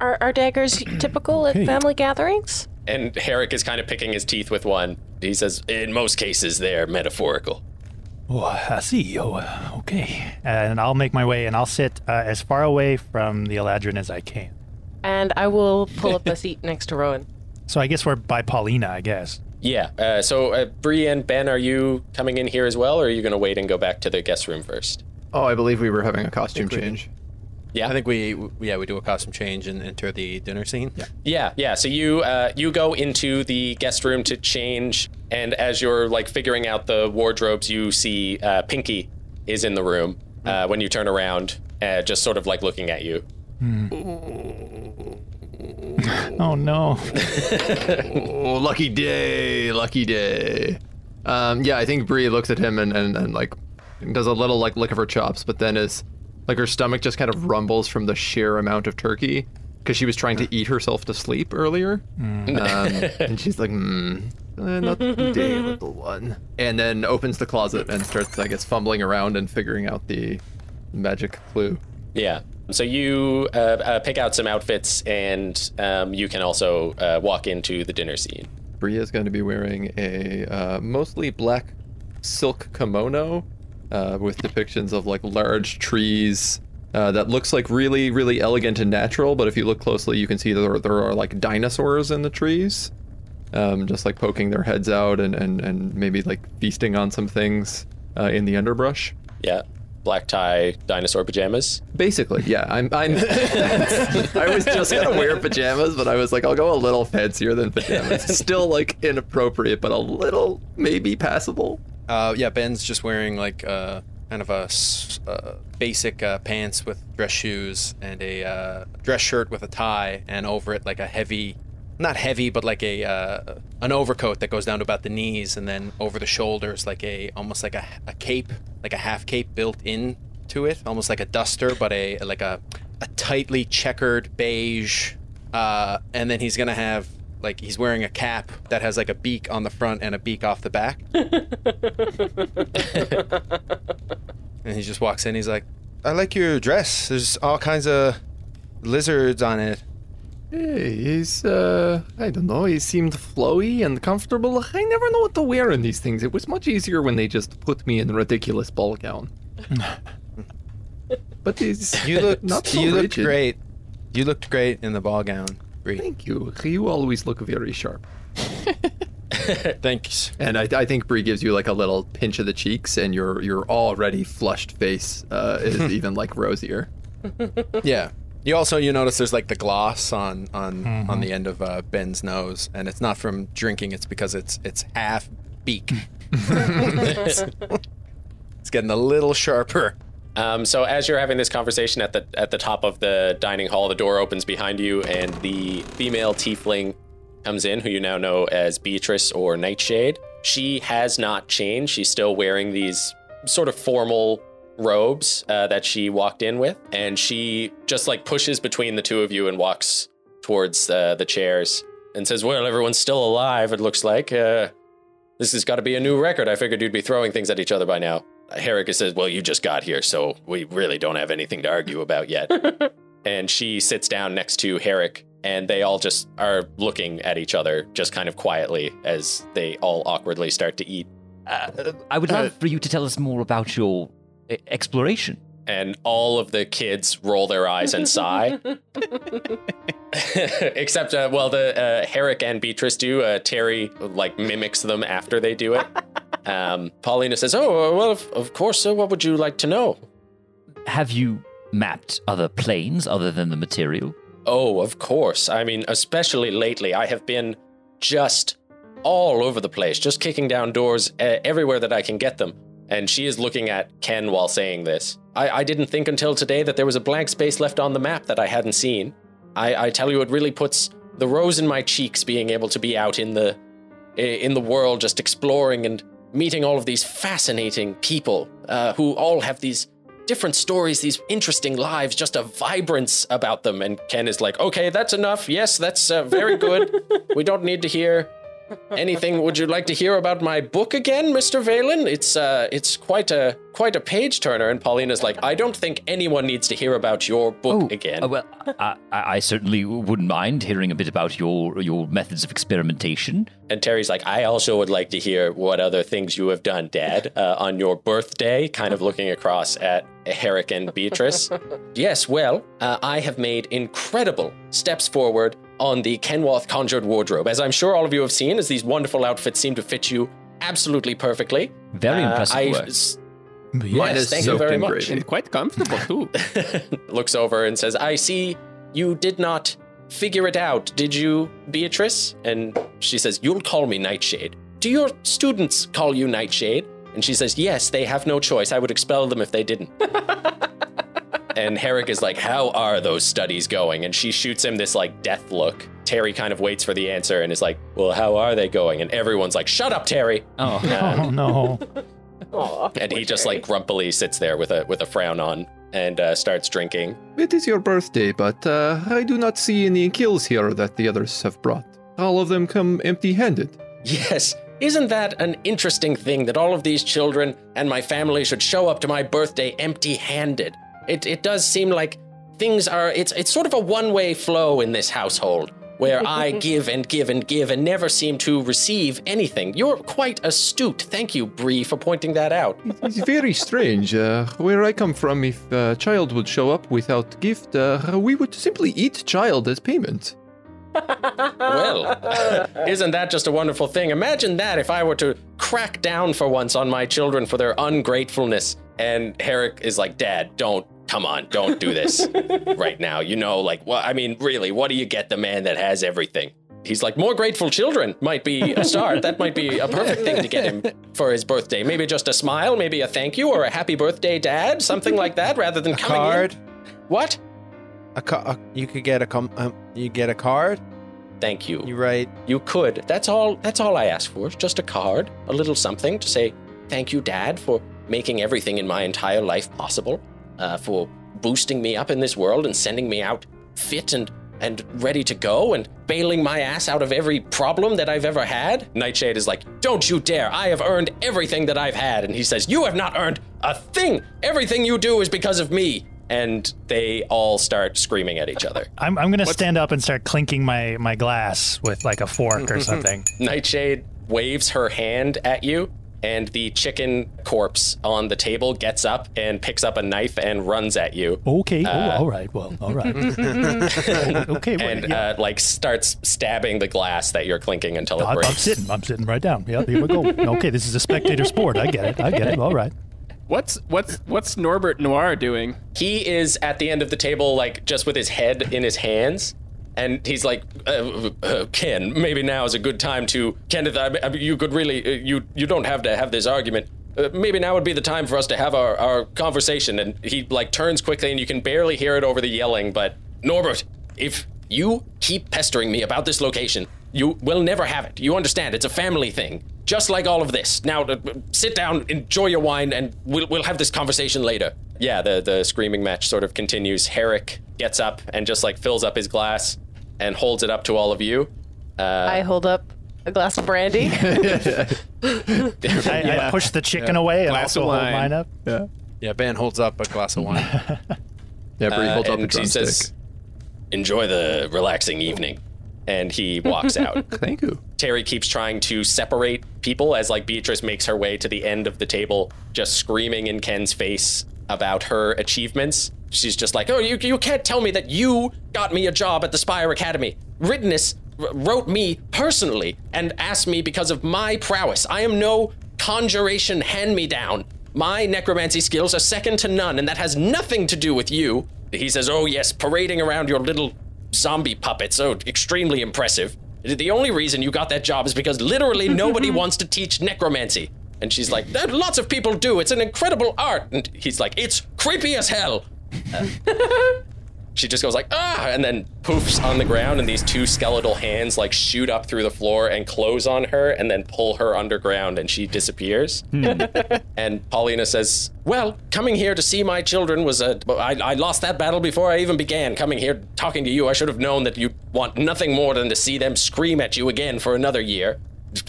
Are, are daggers *clears throat* typical at family gatherings? And Herrick is kind of picking his teeth with one. He says, "In most cases, they're metaphorical." Oh, I see. Oh, uh, okay. And I'll make my way, and I'll sit uh, as far away from the Eladrin as I can. And I will *laughs* pull up a seat next to Rowan. So I guess we're by Paulina, I guess. Yeah. Uh, so, uh, Bree and Ben, are you coming in here as well, or are you going to wait and go back to the guest room first? Oh, I believe we were having a costume change. Yeah. I think we, we yeah we do a costume change and enter the dinner scene. Yeah. Yeah, yeah. So you uh, you go into the guest room to change, and as you're like figuring out the wardrobes, you see uh, Pinky is in the room. Uh, when you turn around, uh, just sort of like looking at you. *laughs* Oh no. Oh, *laughs* lucky day, lucky day. Um, yeah, I think Bree looks at him and, and, and like does a little like lick of her chops, but then is like her stomach just kind of rumbles from the sheer amount of turkey because she was trying to eat herself to sleep earlier. Um, *laughs* and she's like, hmm, uh, not today, little one. And then opens the closet and starts, I guess, fumbling around and figuring out the magic clue. Yeah. So you uh, uh, pick out some outfits, and um, you can also uh, walk into the dinner scene. Bria is going to be wearing a uh, mostly black silk kimono uh, with depictions of like large trees. Uh, that looks like really, really elegant and natural, but if you look closely, you can see there, there are like dinosaurs in the trees, um, just like poking their heads out and, and, and maybe like feasting on some things uh, in the underbrush. Yeah. Black tie, dinosaur pajamas. Basically, yeah. I'm. I'm *laughs* I was just gonna wear pajamas, but I was like, I'll go a little fancier than pajamas. Still like inappropriate, but a little maybe passable. Uh, yeah, Ben's just wearing like uh, kind of a uh, basic uh, pants with dress shoes and a uh, dress shirt with a tie, and over it like a heavy, not heavy, but like a uh, an overcoat that goes down to about the knees, and then over the shoulders like a almost like a, a cape, like a half cape built in to it, almost like a duster, but a like a a tightly checkered beige, and then he's gonna have. Like he's wearing a cap that has like a beak on the front and a beak off the back. *laughs* And he just walks in. He's like, "I like your dress. There's all kinds of lizards on it." Hey, he's uh I don't know, he seemed flowy and comfortable. I never know what to wear in these things. It was much easier when they just put me in a ridiculous ball gown. *laughs* but he's You looked, not so you looked rigid. great. You looked great in the ball gown, Bree. Thank you. You always look very sharp. *laughs* Thanks. And I, I think Bree gives you like a little pinch of the cheeks, and your your already flushed face uh, is *laughs* even like rosier. *laughs* Yeah. You also you notice there's like the gloss on on on the end of uh, Ben's nose, and it's not from drinking. It's because it's it's half beak. it's getting a little sharper. Um, so as you're having this conversation at the at the top of the dining hall, the door opens behind you, and the female tiefling comes in, who you now know as Beatrice or Nightshade. She has not changed. She's still wearing these sort of formal robes uh, that she walked in with, and she just like pushes between the two of you and walks towards uh, the chairs and says, "Well, everyone's still alive. It looks like uh, this has got to be a new record. I figured you'd be throwing things at each other by now." Herrick says, Well, you just got here, so we really don't have anything to argue about yet. *laughs* and she sits down next to Herrick, and they all just are looking at each other, just kind of quietly, as they all awkwardly start to eat. Uh, I would love for you to tell us more about your e- exploration. And all of the kids roll their eyes and sigh. *laughs* *laughs* Except, uh, well, the uh, Herrick and Beatrice do. Uh, Terry like mimics them after they do it. Um, Paulina says, "Oh, well, of, of course. So, what would you like to know?" Have you mapped other planes other than the material? Oh, of course. I mean, especially lately, I have been just all over the place, just kicking down doors uh, everywhere that I can get them. And she is looking at Ken while saying this. I, I didn't think until today that there was a blank space left on the map that I hadn't seen. I, I tell you, it really puts the rose in my cheeks being able to be out in the in the world, just exploring and meeting all of these fascinating people uh, who all have these different stories, these interesting lives, just a vibrance about them. And Ken is like, okay, that's enough. Yes, that's uh, very good. *laughs* we don't need to hear anything. Would you like to hear about my book again, Mr. Valen? It's uh, it's quite a quite a page turner. And Paulina's like, I don't think anyone needs to hear about your book again. Uh, well, I, I I certainly wouldn't mind hearing a bit about your your methods of experimentation. And Terry's like, I also would like to hear what other things you have done, Dad, uh, on your birthday, kind of looking across at Herrick and Beatrice. *laughs* yes, well, uh, I have made incredible steps forward on the Kenworth conjured wardrobe. As I'm sure all of you have seen, as these wonderful outfits seem to fit you absolutely perfectly. Very Uh, impressive I- work. s- Mine Yes, is thank you very much. gravy. And quite comfortable too. *laughs* looks over and says, I see you did not figure it out, did you, Beatrice? And she says, You'll call me Nightshade. Do your students call you Nightshade? And she says, Yes, they have no choice. I would expel them if they didn't. *laughs* and Herrick is like, How are those studies going? And she shoots him this like death look. Terry kind of waits for the answer and is like, Well, how are they going? And everyone's like, Shut up, Terry. Oh, *laughs* Oh no. Aw, *laughs* And he just Terry. like grumpily sits there with a with a frown on and uh, starts drinking. It is your birthday, but uh, I do not see any kills here that the others have brought. All of them come empty handed. Yes, isn't that an interesting thing that all of these children and my family should show up to my birthday empty handed? It, it does seem like things are, it's, it's sort of a one way flow in this household where *laughs* I give and give and give and never seem to receive anything. You're quite astute. Thank you, Bree, for pointing that out. It's very strange. Uh, where I come from, if a child would show up without gift, uh, we would simply eat child as payment. *laughs* Well, isn't that just a wonderful thing? Imagine that if I were to crack down for once on my children for their ungratefulness. And Herrick is like, Dad, don't, come on, don't do this *laughs* right now. You know, like, well, I mean, really, what do you get the man that has everything? He's like, more grateful children might be a start. that might be a perfect thing to get him *laughs* for his birthday. Maybe just a smile, maybe a thank you or a happy birthday, Dad, something like that, rather than A coming card. in. What? A, ca- a you could get a com- um, you get a card. Thank you. You write You could. That's all. That's all I ask for. Just a card, a little something to say thank you, Dad, for making everything in my entire life possible, uh, for boosting me up in this world and sending me out fit and and ready to go and bailing my ass out of every problem that I've ever had. Nightshade is like, "Don't you dare! I have earned everything that I've had." And he says, "You have not earned a thing. Everything you do is because of me." And they all start screaming at each other. I'm, I'm gonna stand up and start clinking my my glass with like a fork or *laughs* something. Nightshade waves her hand at you, and the chicken corpse on the table gets up and picks up a knife and runs at you. Okay. Uh, oh, all right. Well, all right. *laughs* okay. well, And yeah. uh, like starts stabbing the glass that you're clinking until it I'm, I'm sitting. I'm sitting right down. Yeah, here we go. *laughs* Okay, this is a spectator sport. I get it. I get it. All right. What's what's what's Norbert Noir doing? He is at the end of the table, like just with his head in his hands. And he's like, uh, uh, Ken, maybe now is a good time to, Kenneth, I, I, you could really, uh, you you don't have to have this argument. Uh, maybe now would be the time for us to have our, our conversation. And he like turns quickly, and you can barely hear it over the yelling. But Norbert, if you keep pestering me about this location, you will never have it. You understand? It's a family thing, just like all of this. Now, uh, sit down, enjoy your wine, and we'll we'll have this conversation later. Yeah, the the screaming match sort of continues. Herrick gets up and just like fills up his glass and holds it up to all of you. I hold up a glass of brandy. *laughs* *laughs* I, I push the chicken away and Glass also of hold wine. mine up. yeah. Ben holds up a glass of wine. *laughs* Yeah, Bree Uh, holds up a and he drumstick. says, "Enjoy the relaxing evening," and he walks out. Thank you. Terry keeps trying to separate people as like Beatrice makes her way to the end of the table, just screaming in Ken's face about her achievements. She's just like, "Oh, you you can't tell me that you got me a job at the Spire Academy. Rittenus r- wrote me personally and asked me because of my prowess. I am no conjuration hand-me-down. My necromancy skills are second to none, and that has nothing to do with you." He says, "Oh yes, parading around your little zombie puppet so oh, extremely impressive. The only reason you got that job is because literally *laughs* nobody wants to teach necromancy. And she's like, lots of people do. It's an incredible art. And he's like, it's creepy as hell. *laughs* She just goes like, ah, and then poofs on the ground, and these two skeletal hands like shoot up through the floor and close on her, and then pull her underground, and she disappears. *laughs* and Paulina says, "Well, coming here to see my children was a. I, I lost that battle before I even began. Coming here, talking to you, I should have known that you want nothing more than to see them scream at you again for another year.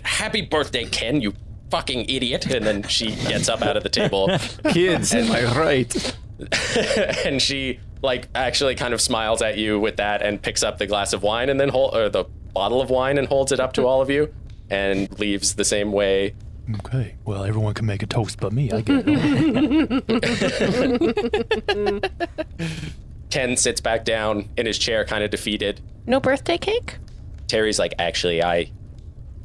Happy birthday, Ken, you." Fucking idiot. And then she gets up out of the table *laughs* Kids, am I right? *laughs* and she like actually kind of smiles at you with that and picks up the glass of wine and then hold or the bottle of wine and holds it up to all of you and leaves the same way. Okay. Well, everyone can make a toast but me. I get it. *laughs* Ken sits back down in his chair, kind of defeated. No birthday cake? Terry's like, actually, I,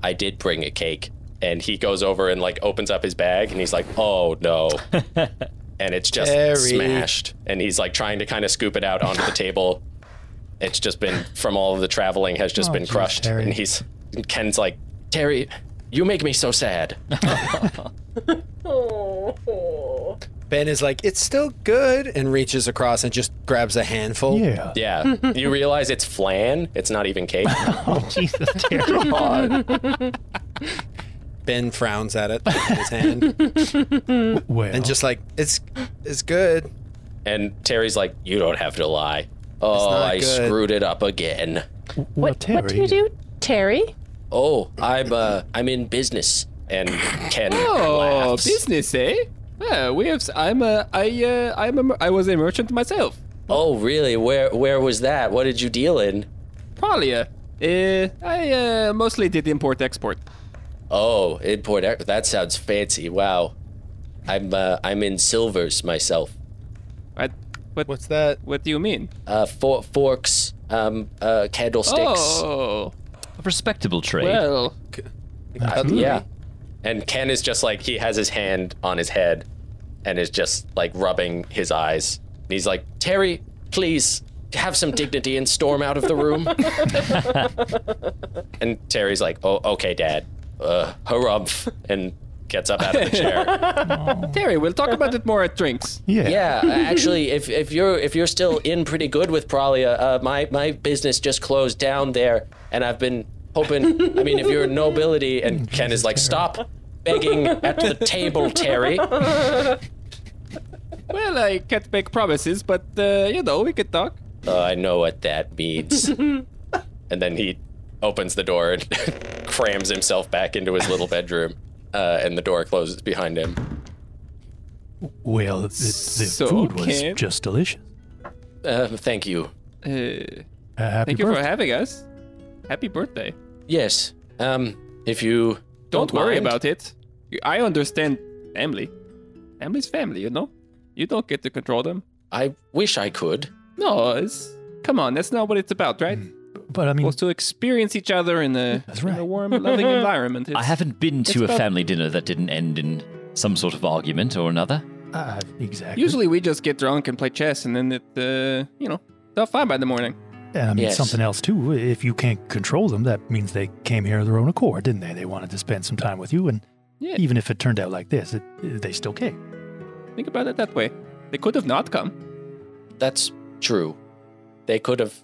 I did bring a cake, and he goes over and like opens up his bag, and he's like, oh no, *laughs* and it's just Terry. smashed, and he's like trying to kind of scoop it out onto the table. It's just been from all of the traveling has just Oh, been geez, crushed, Terry. and he's Ken's like, Terry, you make me so sad. *laughs* Ben is like, it's still good, and reaches across and just grabs a handful. yeah. Yeah, you realize it's flan. It's not even cake. *laughs* Oh, Jesus, Terry. *laughs* Ben frowns at it with his hand *laughs* Well, and just like, it's it's good. And Terry's like, you don't have to lie. Oh, I good. screwed it up again. well, What, Terry. what do you do, Terry? Oh, I'm uh, I'm in business. And Ken Oh, laughs. business, eh? Yeah, we have. s- I'm a. I. Uh, I'm a. mer- I was a merchant myself. Oh, really? Where where was that? What did you deal in? Pralia. Uh, I uh, mostly did import export. Oh, import. ex- That sounds fancy. Wow. I'm uh, I'm in silvers myself. What? What? What's that? What do you mean? Uh, for- forks, um, uh, candlesticks. Oh, A respectable trade. well. Uh, yeah. And Ken is just like he has his hand on his head, and is just like rubbing his eyes. And he's like, Terry, please have some dignity and storm out of the room. *laughs* and Terry's like, Oh, okay, Dad. Uh, harumph, and gets up out of the chair. *laughs* Terry, we'll talk about it more at drinks. Yeah. Yeah, actually, if, if you're if you're still in pretty good with Pralia, uh, my my business just closed down there, and I've been hoping. I mean, if you're nobility, and Ken is like, stop begging at the table, Terry. *laughs* Well, I can't make promises, but uh, you know, we could talk. Uh, I know what that means. *laughs* and then he opens the door and *laughs* crams himself back into his little bedroom, uh, and the door closes behind him. Well, the, the So, food was Ken- just delicious. Uh, thank you. Uh, Uh, happy thank you for birthday. having us. Happy birthday. Yes. Um, if you Don't, don't, worry mind- about it. I understand family. Family's family, you know? You don't get to control them. I wish I could. No, it's. Come on, that's not what it's about, right? But I mean, Supposed to experience each other in a, That's in a right. warm, loving *laughs* environment. I haven't been to a about- family dinner that didn't end in some sort of argument or another. uh, exactly. Usually we just get drunk and play chess, and then it, uh, you know, it's all fine by the morning. And I mean, Yes. something else too. If you can't control them, that means they came here of their own accord, didn't they? They wanted to spend some time with you, and Yeah. even if it turned out like this, it, they still came. Think about it that way. They could have not come. That's true. They could have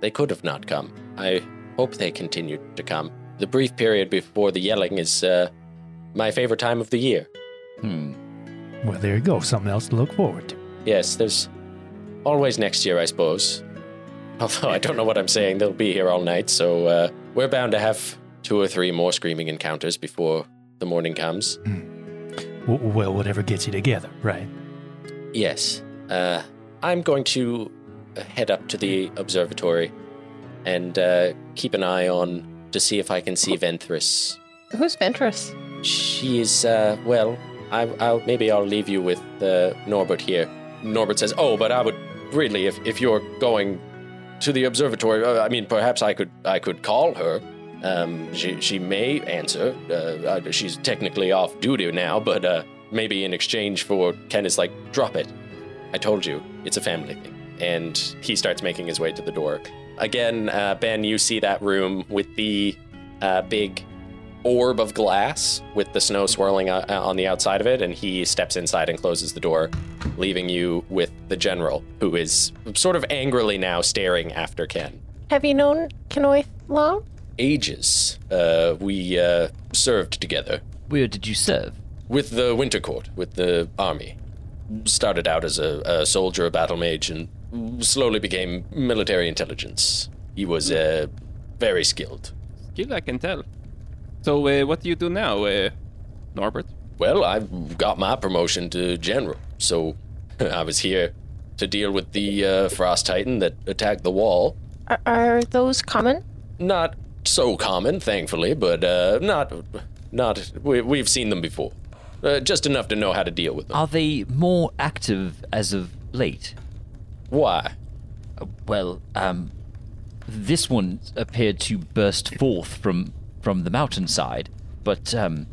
they could have not come. I hope they continued to come. The brief period before the yelling is uh, my favorite time of the year. Hmm. Well, there you go. Something else to look forward to. Yes, there's always next year, I suppose. Although I don't know what I'm saying, they'll be here all night, so uh, we're bound to have two or three more screaming encounters before the morning comes. W- well, whatever gets you together, right? Yes. Uh, I'm going to head up to the observatory and uh, keep an eye on to see if I can see Ventress. Who's Ventress? She is, uh, well, I, I'll maybe I'll leave you with uh, Norbert here. Norbert says, "Oh, but I would really, if, if you're going to the observatory, uh, I mean, perhaps I could I could call her. Um, she she may answer. Uh, uh, she's technically off duty now, but uh, maybe in exchange for Ken is like, drop it. I told you, it's a family thing." And he starts making his way to the door. again, uh, Ben, you see that room with the uh, big orb of glass with the snow swirling uh, on the outside of it, and he steps inside and closes the door, leaving you with the general, who is sort of angrily now staring after Ken. Have you known Kenneth long? Ages. Uh, we uh, served together Where did you serve? with the Winter Court, with the army. Started out as a, a soldier, a battle mage, and slowly became military intelligence. He was uh, very skilled. Skill, I can tell. So, uh, what do you do now, uh, Norbert? Well, I've got my promotion to general, so *laughs* I was here to deal with the uh, frost titan that attacked the wall. Are, are those common? Not so common, thankfully, but uh, not not we, we've seen them before. Uh, just enough to know how to deal with them. Are they more active as of late? Why? Uh, Well, um, this one appeared to burst forth from from the mountainside, but um,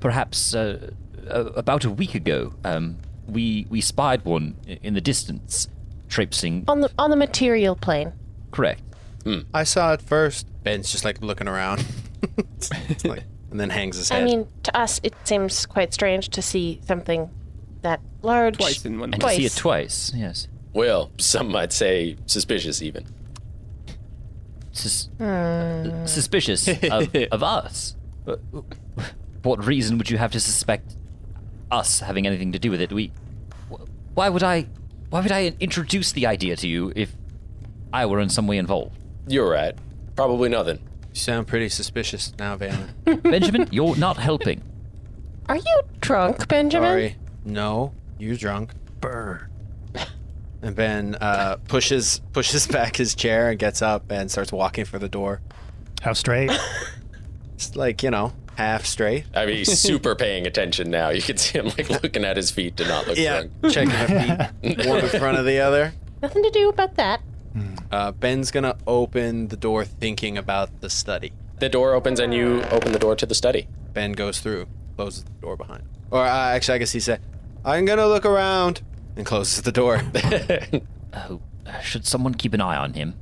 perhaps uh, uh, about a week ago, um, we we spied one in the distance, traipsing. On the on the material plane. Correct. I saw it first. Ben's just like looking around. *laughs* Like- and then hangs his head. I mean, to us, it seems quite strange to see something that large. Twice in one And day. to see it twice, yes. Well, some might say suspicious, even. Sus- suspicious of, *laughs* of us. Uh, What reason would you have to suspect us having anything to do with it? We, why would I, why would I introduce the idea to you if I were in some way involved? You're right. Probably nothing. you sound pretty suspicious now, Van. *laughs* Benjamin, you're not helping. Are you drunk, Benjamin? Sorry. No, you're drunk. Burr. And Ben uh, pushes pushes *laughs* back his chair and gets up and starts walking for the door. How straight? *laughs* It's like you know, half straight. I mean, he's *laughs* super paying attention now. You can see him like looking at his feet to not look drunk. checking the feet, one in front of the other. Nothing to do about that. Uh, Ben's gonna open the door, thinking about the study. The door opens and you open the door to the study. Ben goes through, closes the door behind. Or uh, actually, I guess he said, "I'm gonna look around," and closes the door. *laughs* Oh, should someone keep an eye on him?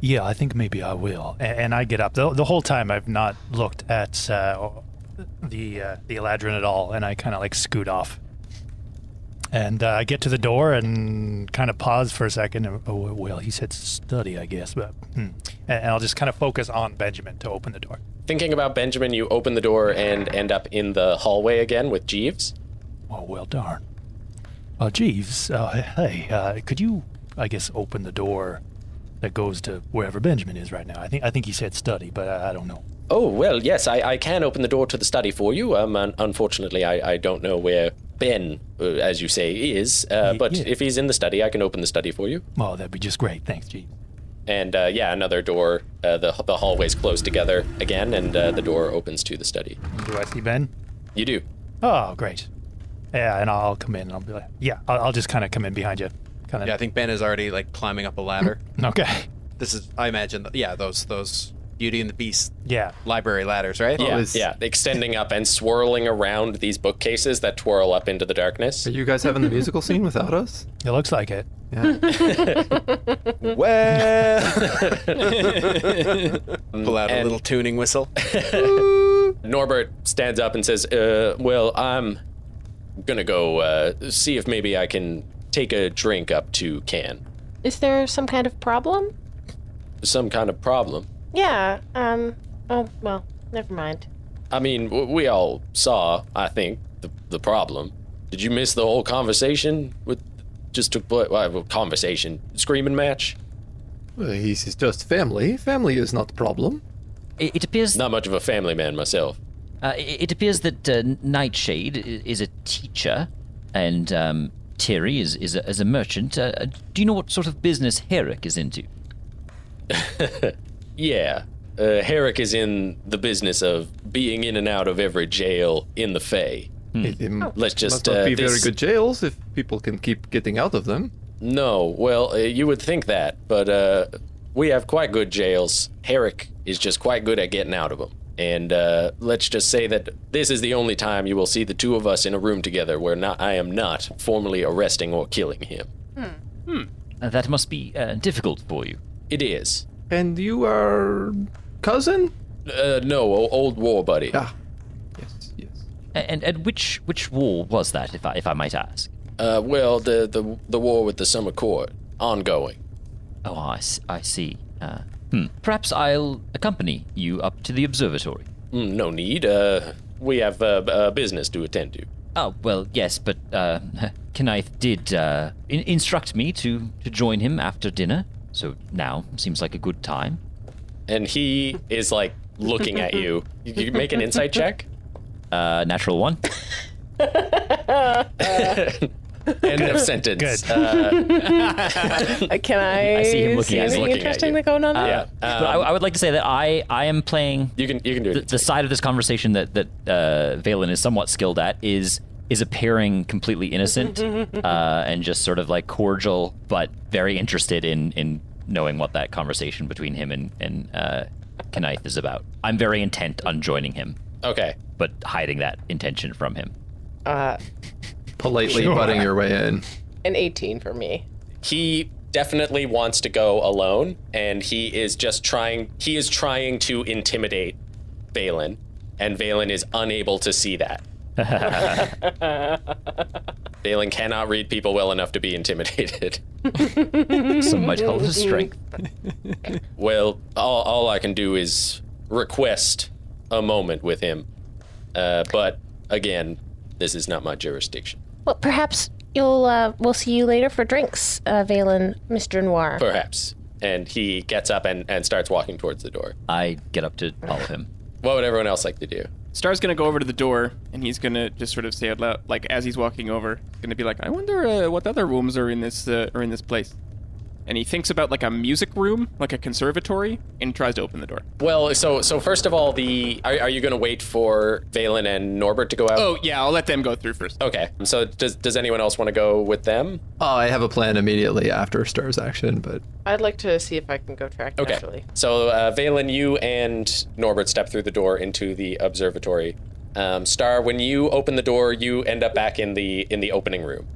Yeah, I think maybe I will. A- And, I get up. The, the whole time I've not looked at uh, the uh, the Eladrin at all, and I kind of like scoot off. And uh, I get to the door and kind of pause for a second. and, Oh, well, he said study, I guess, but hmm. and, and I'll just kind of focus on Benjamin to open the door. Thinking about Benjamin, you open the door and end up in the hallway again with Jeeves. Oh, well, darn. Uh, Jeeves, uh, hey, uh, could you, I guess, open the door that goes to wherever Benjamin is right now? I think I think he said study, but I, I don't know. Oh, well, yes, I, I can open the door to the study for you. Um, unfortunately, I, I don't know where Ben, uh, as you say, is. Uh, Ye- but yeah. if he's in the study, I can open the study for you. Oh, that'd be just great. Thanks, Jeeves. And uh, yeah, another door. Uh, the, the hallways close together again, and uh, the door opens to the study. Do I see Ben? You do. Oh, great. Yeah, and I'll come in and I'll be like, yeah, I'll, I'll just kind of come in behind you. Kind of. yeah, I think Ben is already like climbing up a ladder. *clears throat* Okay. this is, I imagine, yeah, those those Beauty and the Beast Yeah. library ladders, right? Yeah, is- yeah, extending up and swirling around these bookcases that twirl up into the darkness. Are you guys having the musical scene without us? It looks like it. Yeah. *laughs* Well, *laughs* pull out a little tuning whistle. *laughs* Norbert stands up and says, uh, "Well, I'm gonna go uh, see if maybe I can take a drink up to Ken. Is there some kind of problem? Some kind of problem. Yeah. Um. Oh well. Never mind. I mean, w- we all saw, I think, the the problem. Did you miss the whole conversation with just took place? Well, conversation, screaming match. Well, he's he's just family. Family is not the problem. It, it appears. Not much of a family man myself. Uh, it, it appears that uh, Nightshade is a teacher, and um, Terry is is a, is a merchant. Uh, uh, do you know what sort of business Herrick is into? *laughs* Yeah. Uh, Herrick is in the business of being in and out of every jail in the Fae. It, it Let's must just not uh, be very good jails if people can keep getting out of them. No, well, uh, you would think that, but uh, we have quite good jails. Herrick is just quite good at getting out of them. And uh, let's just say that this is the only time you will see the two of us in a room together where not, I am not formally arresting or killing him. Uh, that must be uh, difficult for you. It is. And you are cousin? Uh, no, o- old war buddy. Ah, yes, yes. And and which which war was that, if I if I might ask? Uh, well, the, the the war with the Summer Court ongoing. Oh, I see. Uh, hmm. Perhaps I'll accompany you up to the observatory. Mm, no need. Uh, we have uh, b- uh, business to attend to. Oh well, yes, but uh, *laughs* Knife did uh, in- instruct me to to join him after dinner. So now seems like a good time. And he is like looking at you. *laughs* You you make an insight check. Uh, natural one. *laughs* End of sentence. Good. Uh, Uh, *laughs* Can I, I see him looking at- anything looking at interesting you. going on there? yeah. but I, I would like to say that I I am playing you can you can do the, it. the side of this conversation that that uh, Valen is somewhat skilled at is is appearing completely innocent *laughs* uh, and just sort of like cordial, but very interested in in knowing what that conversation between him and and uh, Knife is about. I'm very intent on joining him, okay. but hiding that intention from him. Uh, Politely Sure. butting your way in. an 18 for me. he definitely wants to go alone and he is just trying he is trying to intimidate Valen and Valen is unable to see that. *laughs* Valen cannot read people well enough to be intimidated. Some might call it strength. *laughs* Well, all, all I can do is request a moment with him. Uh, but again, this is not my jurisdiction. Well, perhaps you'll uh, we'll see you later for drinks, uh, Valen, Mr. Noir. Perhaps. And he gets up and, and starts walking towards the door. I get up to follow him. What would everyone else like to do? Star's gonna go over to the door and he's gonna just sort of say out loud, like as he's walking over, gonna be like, "I wonder uh, what other rooms are in this uh, are in this place." And he thinks about like a music room, like a conservatory, and tries to open the door. Well, so so first of all, the are, are you going to wait for Valen and Norbert to go out? Oh yeah, I'll let them go through first. okay. So does does anyone else want to go with them? Oh, I have a plan immediately after Star's action, but I'd like to see if I can go track Okay. actually. So uh, Valen, you and Norbert step through the door into the observatory. Um, Star, when you open the door, you end up back in the in the opening room,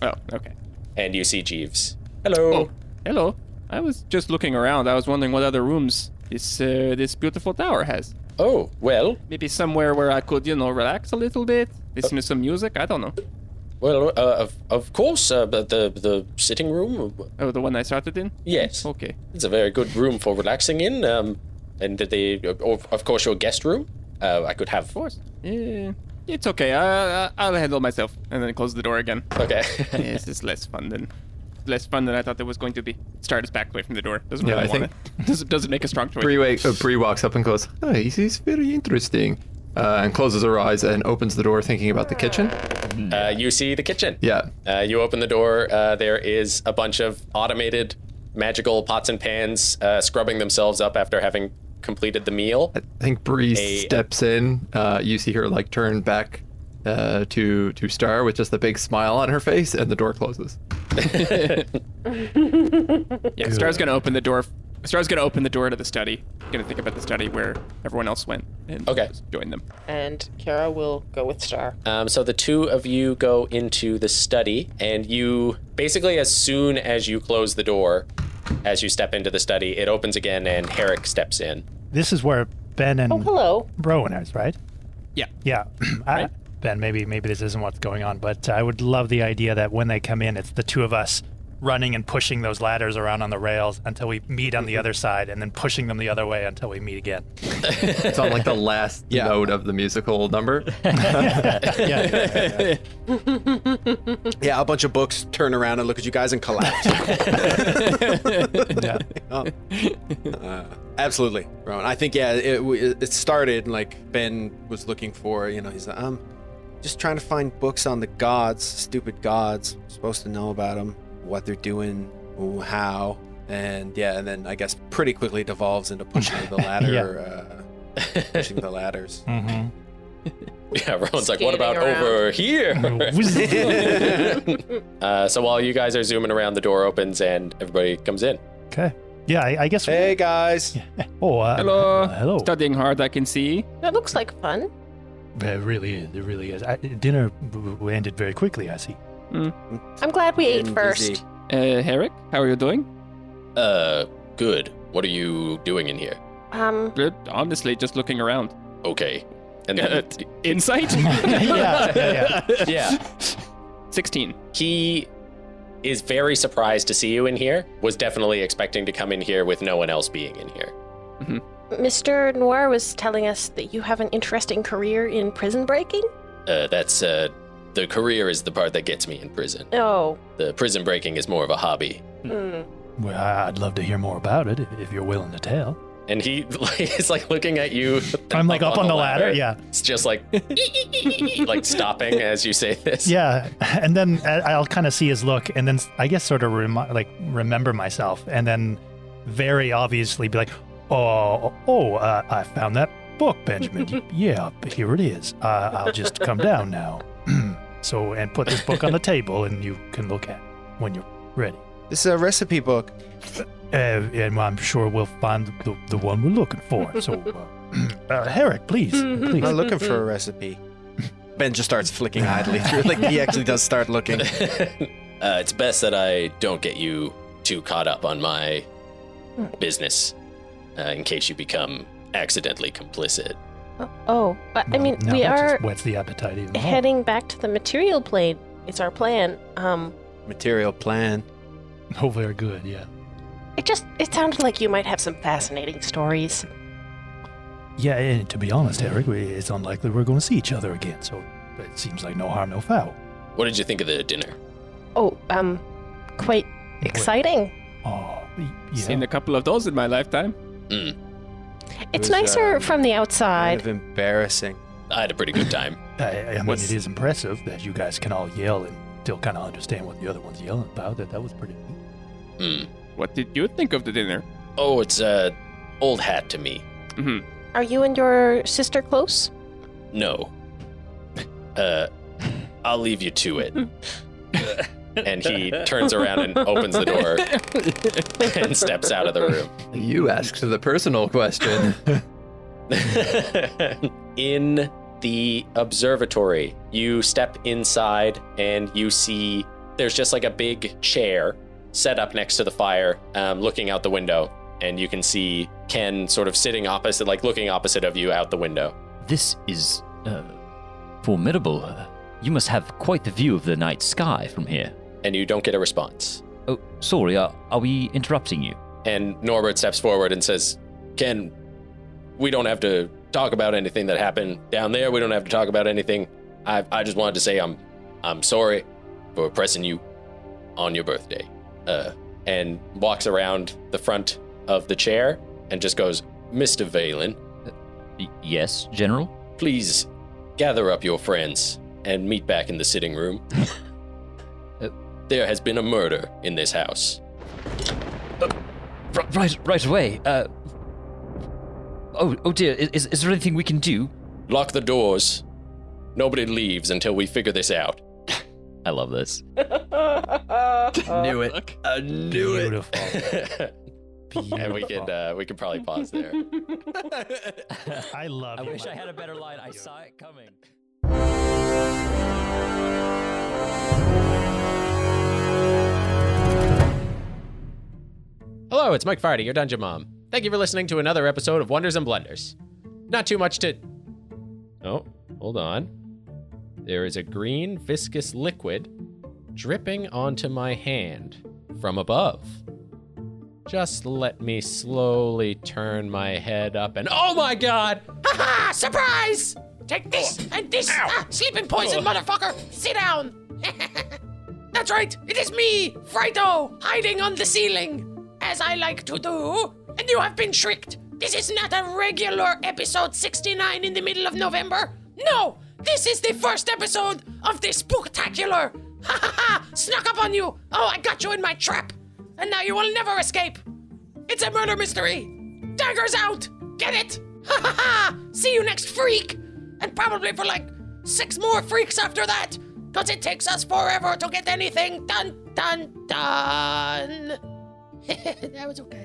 Oh, okay. and you see Jeeves. Hello. Oh, hello. I was just looking around. I was wondering what other rooms this uh, this beautiful tower has. Oh, well, Maybe somewhere where I could, you know, relax a little bit, listen to some music. I don't know. well, uh, of of course, uh, the the the sitting room. Oh, the one I started in. Yes, Okay. it's a very good room for relaxing in. Um, and the of of course your guest room. Uh, I could have. Of course. Yeah. It's okay. I, I I'll handle myself. And then close the door again. Okay. *laughs* yes, it's less fun than *laughs* less fun than I thought there was going to be. Start is backed away from the door. Doesn't Yeah, really I want it. *laughs* Doesn't doesn't make a strong choice. Bree, wake, uh, Bree walks up and goes, "Oh, this is very interesting," uh, and closes her eyes and opens the door, thinking about the kitchen. uh, you see the kitchen. Yeah, Uh, you open the door. Uh, there is a bunch of automated magical pots and pans uh, scrubbing themselves up after having completed the meal. I think Bree A- steps in. Uh, you see her like turn back uh, to to Star with just a big smile on her face, and the door closes. *laughs* *laughs* Yeah, Star's gonna open the door. Star's gonna open the door to the study. Gonna think about the study where everyone else went and Okay. join them. And Kara will go with Star. Um, so the two of you go into the study, and you basically, as soon as you close the door, as you step into the study, it opens again, and Herrick steps in. This is where Ben and Oh, hello. Rowan is, right? Yeah. Yeah. *clears throat* I, ben, maybe maybe this isn't what's going on, but I would love the idea that when they come in, it's the two of us running and pushing those ladders around on the rails until we meet on the other side, and then pushing them the other way until we meet again. *laughs* It's on like the last Yeah. note of the musical number. *laughs* yeah. *laughs* Yeah, a bunch of books turn around and look at you guys and collapse. yeah. Oh. Uh, absolutely, Rowan. I think yeah, it, w- it started like Ben was looking for. You know, he's like, um, just trying to find books on the gods, stupid gods. supposed to know about them, what they're doing, how, and yeah, and then I guess pretty quickly devolves into pushing the *laughs* ladder, uh, pushing the ladders. *laughs* hmm Yeah, Rowan's like, what about around. over here? *laughs* uh, so while you guys are zooming around, the door opens and everybody comes in. okay. Yeah, I, I guess. hey guys, Oh, uh, Hello. uh, hello. Studying hard, I can see. That looks like fun. It really is. There really is. I, dinner w- w- ended very quickly. I see. I'm glad we ate first. busy. Uh, Herrick, how are you doing? Uh, Good. What are you doing in here? Um, Uh, Honestly, just looking around. Okay. And Uh, then, t- insight? *laughs* yeah, yeah, yeah. yeah, 16. he is very surprised to see you in here. Was definitely expecting to come in here with no one else being in here. Mr. Noir was telling us that you have an interesting career in prison breaking. Uh, that's uh, the career is the part that gets me in prison. Oh, The prison breaking is more of a hobby. mm. Well, I'd love to hear more about it if- if you're willing to tell. And he *laughs* is like looking at you. *laughs* I'm like up on the ladder. Yeah, It's just like *laughs* like stopping as you say this. yeah. And then I- I'll kind of see his look, and then I guess sort of remi- like remember myself, and then very obviously be like, "Oh, oh, uh, I found that book, Benjamin. *laughs* yeah, here it is. Uh, I'll just come down now. *clears throat* so, and put this book on the table, and you can look at it when you're ready. This is a recipe book. Uh, and I'm sure we'll find the, the one we're looking for. So, uh, *clears throat* uh, Herrick, please, I'm not looking for a recipe. *laughs* Ben just starts flicking idly through. Like he *laughs* actually does start looking. uh, it's best that I don't get you too caught up on my business uh, in case you become accidentally complicit. oh, but I mean, Now we are whets the appetite even more. heading back to the material plane. It's our plan. Um, Material plan. Oh, very good. Yeah. it just it sounded like you might have some fascinating stories. Yeah, and to be honest, Herrick, it's unlikely we're going to see each other again. So it seems like no harm, no foul. What did you think of the dinner? Oh, um, quite exciting. Oh, y- yeah. Seen a couple of those in my lifetime. Mm, It's was, nicer um, from the outside. Kind outside. of embarrassing. I had a pretty good time. *laughs* I, I mean, it is impressive that you guys can all yell and still kind of understand what the other one's yelling about. That that was pretty neat. Mm. What did you think of the dinner? Oh, it's uh, old hat to me. hmm Are you and your sister close? No. Uh, I'll leave you to it. *laughs* and he turns around and opens the door and steps out of the room. You asked the personal question. *laughs* in the observatory, you step inside and you see there's just like a big chair set up next to the fire, um, looking out the window. And you can see Ken sort of sitting opposite, like looking opposite of you out the window. This is uh, formidable. You must have quite the view of the night sky from here. And you don't get a response. Oh, sorry, are, are we interrupting you? And Norbert steps forward and says, Ken, we don't have to talk about anything that happened down there. We don't have to talk about anything. I, I just wanted to say I'm I'm sorry for pressing you on your birthday. Uh, and walks around the front of the chair and just goes, Mr. Valen, Y- yes, General? please gather up your friends and meet back in the sitting room. *laughs* Uh, there has been a murder in this house. R- right, right away. Uh, oh, oh dear. Is, is there anything we can do? Lock the doors. Nobody leaves until we figure this out. *laughs* I love this. *laughs* knew it. I knew it. Beautiful. *laughs* and we could uh, we could probably pause there. I love. It. I you, wish I had a better line. I saw it coming. Hello, it's Mike Farty, your Dungeon Mom. Thank you for listening to another episode of Wonders and Blunders. Not too much to. Oh, hold on. There is a green viscous liquid dripping onto my hand from above. Just let me slowly turn my head up and. Oh my god! Haha! Surprise! Take this and this. Ah, sleeping poison, motherfucker! Sit down! *laughs* That's right, it is me, Frito, hiding on the ceiling, as I like to do. And you have been tricked. This is not a regular episode 69 in the middle of November. No! This is the first episode of the spooktacular! *laughs* Ha ha ha! Snuck up on you! Oh, I got you in my trap! And now you will never escape! It's a murder mystery! Daggers out! Get it? *laughs* Ha ha ha! See you next freak! And probably for like six more freaks after that! Because it takes us forever to get anything done, done, done! *laughs* that was okay.